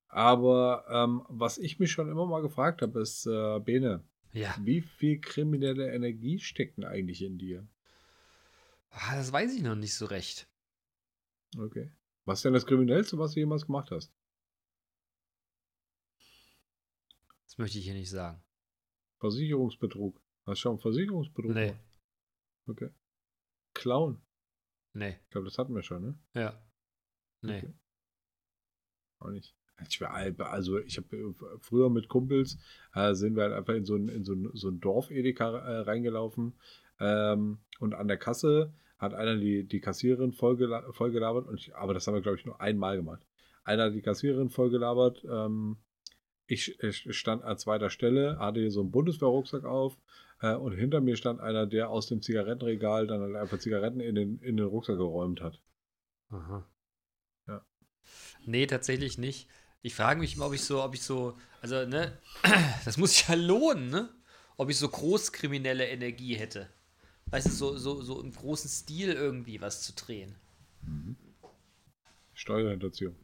Aber ähm, was ich mich schon immer mal gefragt habe, ist, äh, Bene, Ja. wie viel kriminelle Energie steckt denn eigentlich in dir? Ah, Das weiß ich noch nicht so recht. Okay. Was ist denn das Kriminellste, was du jemals gemacht hast? Das möchte ich hier nicht sagen. Versicherungsbetrug. Hast du schon Versicherungsbetrug Nee. gemacht? Okay. Clown. Nee. Ich glaube, das hatten wir schon, ne? Ja. Nee. Okay. Auch nicht. Ich war, also ich habe früher mit Kumpels äh, sind wir halt einfach in so ein, in so ein, so ein Dorf-Edeka äh, reingelaufen ähm, und an der Kasse hat einer die, die Kassiererin vollgela vollgelabert, und ich, aber das haben wir, glaube ich, nur einmal gemacht. Einer hat die Kassiererin vollgelabert, ähm, ich, ich stand an zweiter Stelle, hatte hier so einen Bundeswehrrucksack auf äh, und hinter mir stand einer, der aus dem Zigarettenregal dann halt einfach Zigaretten in den, in den Rucksack geräumt hat. Aha. Ja. Nee, tatsächlich nicht. Ich frage mich immer, ob ich so, ob ich so, also, ne, (clears throat) das muss sich ja lohnen, ne? Ob ich so großkriminelle Energie hätte. Weißt du, so, so, so im großen Stil irgendwie was zu drehen. Steuerhinterziehung.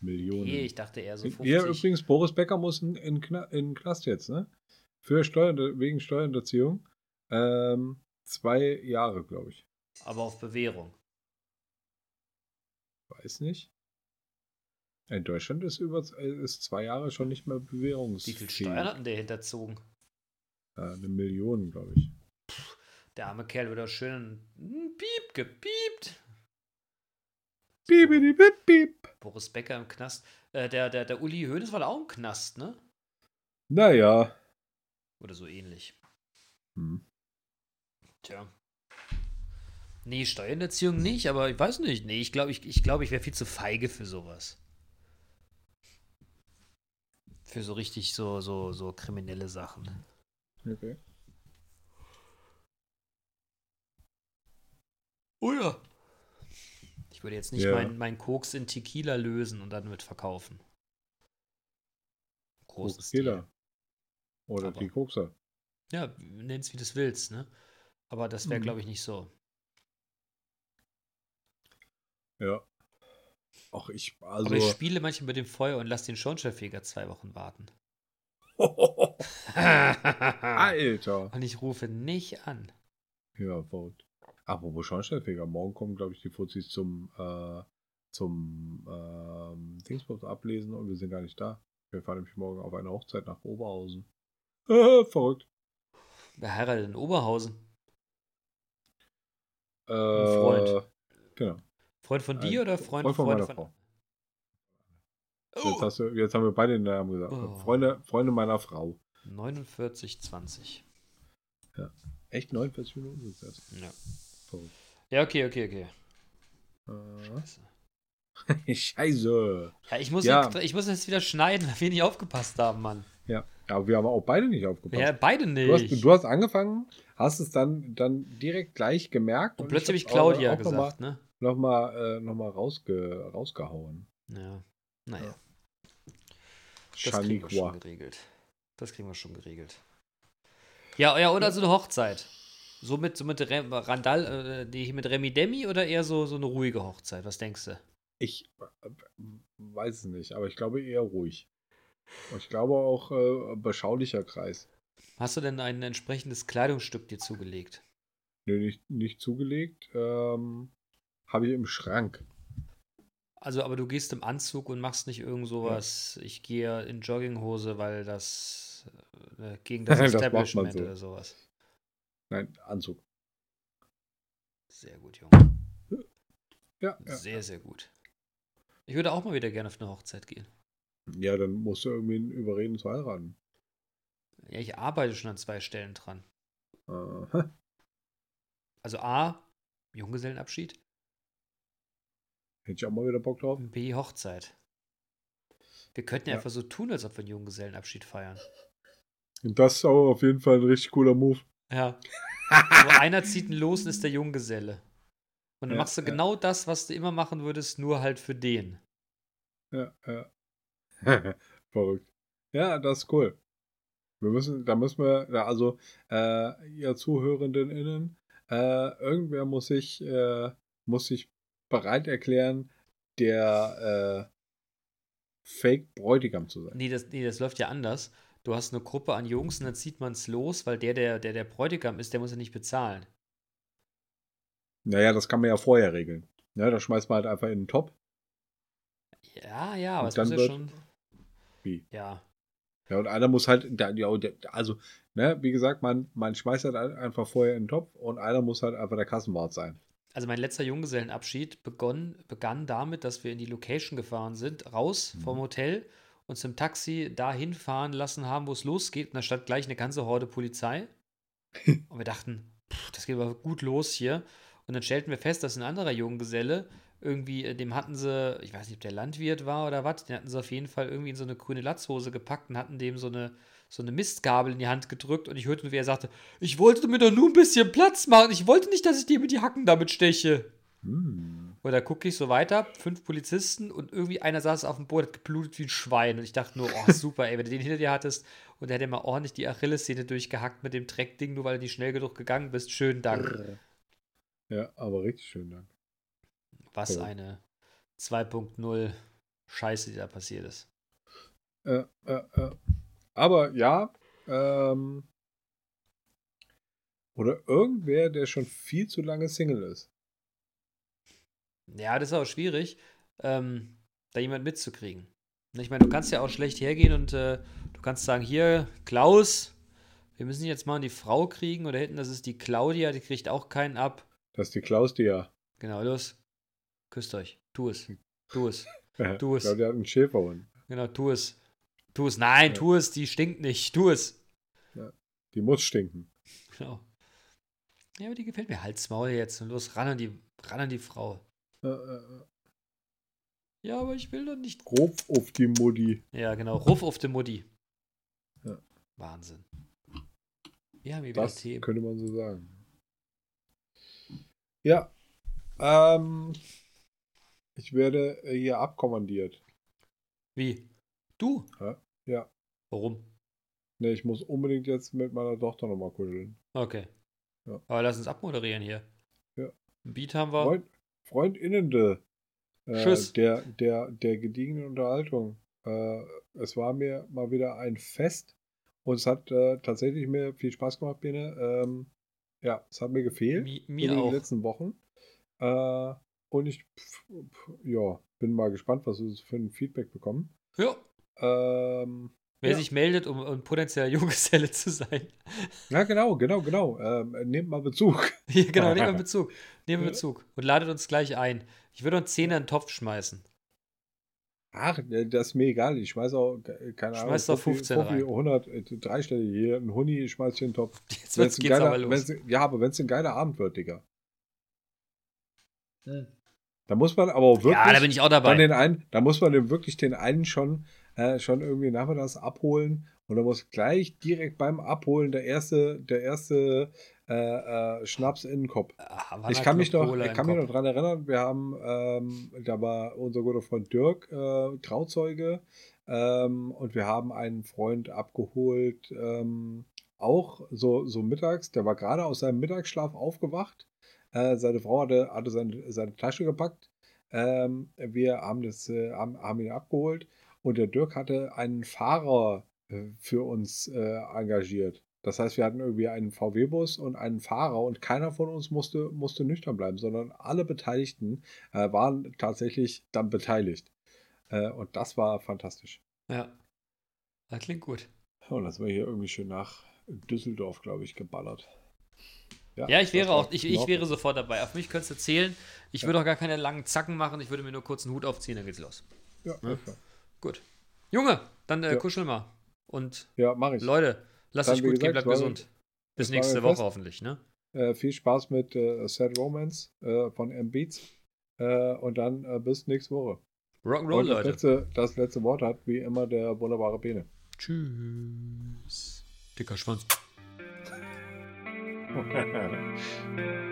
Millionen. Nee, ich dachte eher so 50. Ja, übrigens, Boris Becker muss in, in, in den Knast jetzt, ne? Für Steuer, wegen Steuerhinterziehung. Ähm, zwei Jahre, glaube ich. Aber auf Bewährung. Weiß nicht. In Deutschland ist über ist zwei Jahre schon nicht mehr Bewährungs. Wie viel Steuern hat denn der hinterzogen? Äh, eine Million, glaube ich. Der arme Kerl wird auch schön piep gepiept. Piep, piep, piep. Boris Becker im Knast. Äh, der, der, der Uli Hoeneß war da auch im Knast, ne? Naja. Oder so ähnlich. Hm. Tja. Nee, Steuerhinterziehung nicht, aber ich weiß nicht. Nee, ich glaube, ich, ich, glaub, ich wäre viel zu feige für sowas. Für so richtig so, so, so kriminelle Sachen. Okay. Oh ja. Ich würde jetzt nicht Ja. meinen mein Koks in Tequila lösen und dann mit verkaufen. Großes Stil. Oder Aber- die Kokser. Ja, nenn's wie du willst, ne? Aber das wäre, Mhm. glaube ich, nicht so. Ja. Ach, ich, Aber also. ich spiele manchmal mit dem Feuer und lasse den Schornsteinfeger zwei Wochen warten. Alter. (laughs) und ich rufe nicht an. Ja, vote. Apropos Schornsteinfeger, morgen kommen, glaube ich, die Fuzis zum, äh, zum ähm, Dingsbums ablesen und wir sind gar nicht da. Wir fahren nämlich morgen auf eine Hochzeit nach Oberhausen. (laughs) Verrückt. Wer heiratet in Oberhausen? Äh, Freund. Genau. Freund von Ein dir oder Freund, Freund von meiner Frau. Jetzt, Oh, du, jetzt haben wir beide den Namen gesagt. Oh. Freunde, Freunde meiner Frau. 49, 20. Echt 49 Minuten ist das. Ja. Verrückt. ja, okay, okay, okay. Äh, Scheiße. (laughs) Scheiße. Ja, ich muss, Ja. Jetzt, ich muss jetzt wieder schneiden, weil wir nicht aufgepasst haben, Mann. Ja, aber wir haben auch beide nicht aufgepasst. Ja, beide nicht. Du hast, du hast angefangen, hast es dann, dann direkt gleich gemerkt. und plötzlich habe ich hab's auch- Claudia auch gesagt, ne? Nochmal noch mal, äh, noch mal rausge, rausgehauen. Ja. Naja, das kriegen wir schon geregelt. Das kriegen wir schon geregelt. Ja, ja, oder so eine Hochzeit. So mit, so mit Rem, Randall, äh, die mit Remi Demi oder eher so, so eine ruhige Hochzeit? Was denkst du? Ich äh, weiß es nicht, aber ich glaube eher ruhig. Ich glaube auch äh, beschaulicher Kreis. Hast du denn ein entsprechendes Kleidungsstück dir zugelegt? Nö, nicht, nicht zugelegt. Ähm, Habe ich im Schrank. Also, aber du gehst im Anzug und machst nicht irgend sowas, ich gehe in Jogginghose, weil das äh, gegen (laughs) das Das Establishment so. oder sowas. Nein, Anzug. Sehr gut, Junge. Ja, ja. Sehr, sehr gut. Ich würde auch mal wieder gerne auf eine Hochzeit gehen. Ja, dann musst du irgendwie überreden zu heiraten. Ja, ich arbeite schon an zwei Stellen dran. Aha. Also A, Junggesellenabschied, Hätte ich auch mal wieder Bock drauf. B, Hochzeit. Wir könnten ja einfach so tun, als ob wir einen Junggesellenabschied feiern. Und das ist auch auf jeden Fall ein richtig cooler Move. Ja. (laughs) so einer zieht ihn los und ist der Junggeselle. Und dann Ja, machst du ja. genau das, was du immer machen würdest, nur halt für den. Ja, ja. (laughs) Verrückt. Ja, das ist cool. Wir müssen, da müssen wir, also, äh, ihr ZuhörendenInnen, äh, irgendwer muss sich, äh, muss sich bereit erklären, der äh, Fake-Bräutigam zu sein. Nee das, nee, das läuft ja anders. Du hast eine Gruppe an Jungs und dann zieht man es los, weil der, der, der der Bräutigam ist, der muss ja nicht bezahlen. Naja, das kann man ja vorher regeln. Ja, da schmeißt man halt einfach in den Top. Ja, ja, aber es muss ja schon. Wie? Ja. Ja, und einer muss halt, ja, also, ne, wie gesagt, man, man schmeißt halt ein- einfach vorher in den Topf und einer muss halt einfach der Kassenwart sein. Also mein letzter Junggesellenabschied begann, begann damit, dass wir in die Location gefahren sind, raus vom Hotel, uns im Taxi dahin fahren lassen haben, wo es losgeht. Und da stand gleich eine ganze Horde Polizei. (laughs) Und wir dachten, pff, das geht aber gut los hier. Und dann stellten wir fest, dass ein anderer Junggeselle irgendwie, äh, dem hatten sie, ich weiß nicht, ob der Landwirt war oder was, den hatten sie auf jeden Fall irgendwie in so eine grüne Latzhose gepackt und hatten dem so eine, so eine Mistgabel in die Hand gedrückt und ich hörte nur, wie er sagte, ich wollte mir doch nur ein bisschen Platz machen, ich wollte nicht, dass ich dir mit die Hacken damit steche. Hm. Und da gucke ich so weiter, fünf Polizisten und irgendwie einer saß auf dem Boot, hat geblutet wie ein Schwein. Und ich dachte nur, oh super, ey, wenn du den hinter dir hattest und der hätte mal ordentlich die Achillessehne durchgehackt mit dem Dreckding, nur weil du nicht schnell genug gegangen bist. Schönen Dank. Ja, aber richtig schön, Dank. Was Ja. eine 2.0 Scheiße, die da passiert ist. Äh, äh, äh. Aber ja, ähm, oder irgendwer, der schon viel zu lange Single ist. Ja, das ist auch schwierig, ähm, da jemand mitzukriegen. Ich meine, du kannst ja auch schlecht hergehen und äh, du kannst sagen, hier, Klaus, wir müssen jetzt mal die Frau kriegen oder hinten, das ist die Claudia, die kriegt auch keinen ab. Das ist die Klaus, die ja. Genau, los. Küsst euch. Tu es. Tu es. Du Tu es. Ich glaube, der hat einen Schäferhund. Genau, tu es. Tu es. Nein, Ja. tu es. Die stinkt nicht. Tu es. Die muss stinken. Genau. Ja, aber die gefällt mir. Halt's Maul jetzt und los, ran an die, ran an die Frau. Äh, äh. Ja, aber ich will doch nicht. grob auf die Mutti. Ja, genau. Ruf auf die Mutti. Ja. Wahnsinn. Wir haben hier Das Themen. könnte man so sagen. Ja. Ähm, ich werde hier abkommandiert. Wie? Du? Ja. Warum? Ne, ich muss unbedingt jetzt mit meiner Tochter nochmal kuscheln. Okay. Ja. Aber lass uns abmoderieren hier. Ja. Ein Beat haben wir. Freund, Freundinnende. Äh, Tschüss. Der, der, der gediegenen Unterhaltung. Äh, es war mir mal wieder ein Fest und es hat äh, tatsächlich mir viel Spaß gemacht, Bene. Ähm, ja, es hat mir gefehlt. Mi- mir wie auch. die letzten Wochen. Äh, und ich pf, pf, ja, bin mal gespannt, was wir so für ein Feedback bekommen. Ja. Ähm, Wer Ja. sich meldet, um, um potenzieller (laughs) Junggeselle zu sein. ja, genau, genau, genau. Ähm, nehmt mal Bezug. (laughs) Hier, genau, nehmen wir (laughs) Bezug. Nehmen wir Ja. Bezug. Und ladet uns gleich ein. Ich würde uns 10 in den Topf schmeißen. Ach, äh, das ist mir egal. Ich schmeiß auch, äh, keine Ahnung, Schmeiß doch Fuffi- 15 Fuffi, rein. 100, äh, dreistellig hier, ein Huni schmeiß ich in den Topf. Jetzt Wenn's wird's, ein geht's geiler- aber los. wenn's- Ja, aber wenn es ein geiler Abend wird, Digga, Hm. Da muss man aber wirklich. Ja, da bin ich auch dabei. Den einen, da muss man wirklich den einen schon, äh, schon irgendwie nachmittags abholen und da muss gleich direkt beim Abholen der erste, der erste äh, äh, Schnaps in den Kopf. Havana Ich kann mich noch, ich kann mich noch dran erinnern, wir haben, ähm, da war unser guter Freund Dirk äh, Trauzeuge ähm, und wir haben einen Freund abgeholt, ähm, auch so, so mittags, der war gerade aus seinem Mittagsschlaf aufgewacht. Äh, seine Frau hatte, hatte seine, seine Tasche gepackt. Ähm, wir haben, das, äh, haben, haben ihn abgeholt und der Dirk hatte einen Fahrer äh, für uns äh, engagiert. Das heißt, wir hatten irgendwie einen VW-Bus und einen Fahrer und keiner von uns musste, musste nüchtern bleiben, sondern alle Beteiligten waren tatsächlich dann beteiligt. Und das war fantastisch. Ja. Das klingt gut. Und das war hier irgendwie schön nach Düsseldorf, glaube ich, geballert. Ja, ich wäre auch, ich, ich wäre sofort dabei. Auf mich könntest du zählen. Ich würde auch gar keine langen Zacken machen. Ich würde mir nur kurz einen Hut aufziehen, dann geht's los. Ja, Ne? ja. Gut. Junge, dann äh, Ja. kuschel mal. Und ja mache ich. Leute, lasst euch gut gehen, gesagt, bleibt war- gesund. Bis nächste Woche fest. hoffentlich, ne? Äh, viel Spaß mit äh, Sad Romance äh, von M-Beats. Äh, und dann äh, bis nächste Woche. Rock'n'Roll, Und das Leute. letzte, das letzte Wort hat wie immer der wunderbare Bene. Tschüss. Dicker Schwanz. Música uhum. (laughs)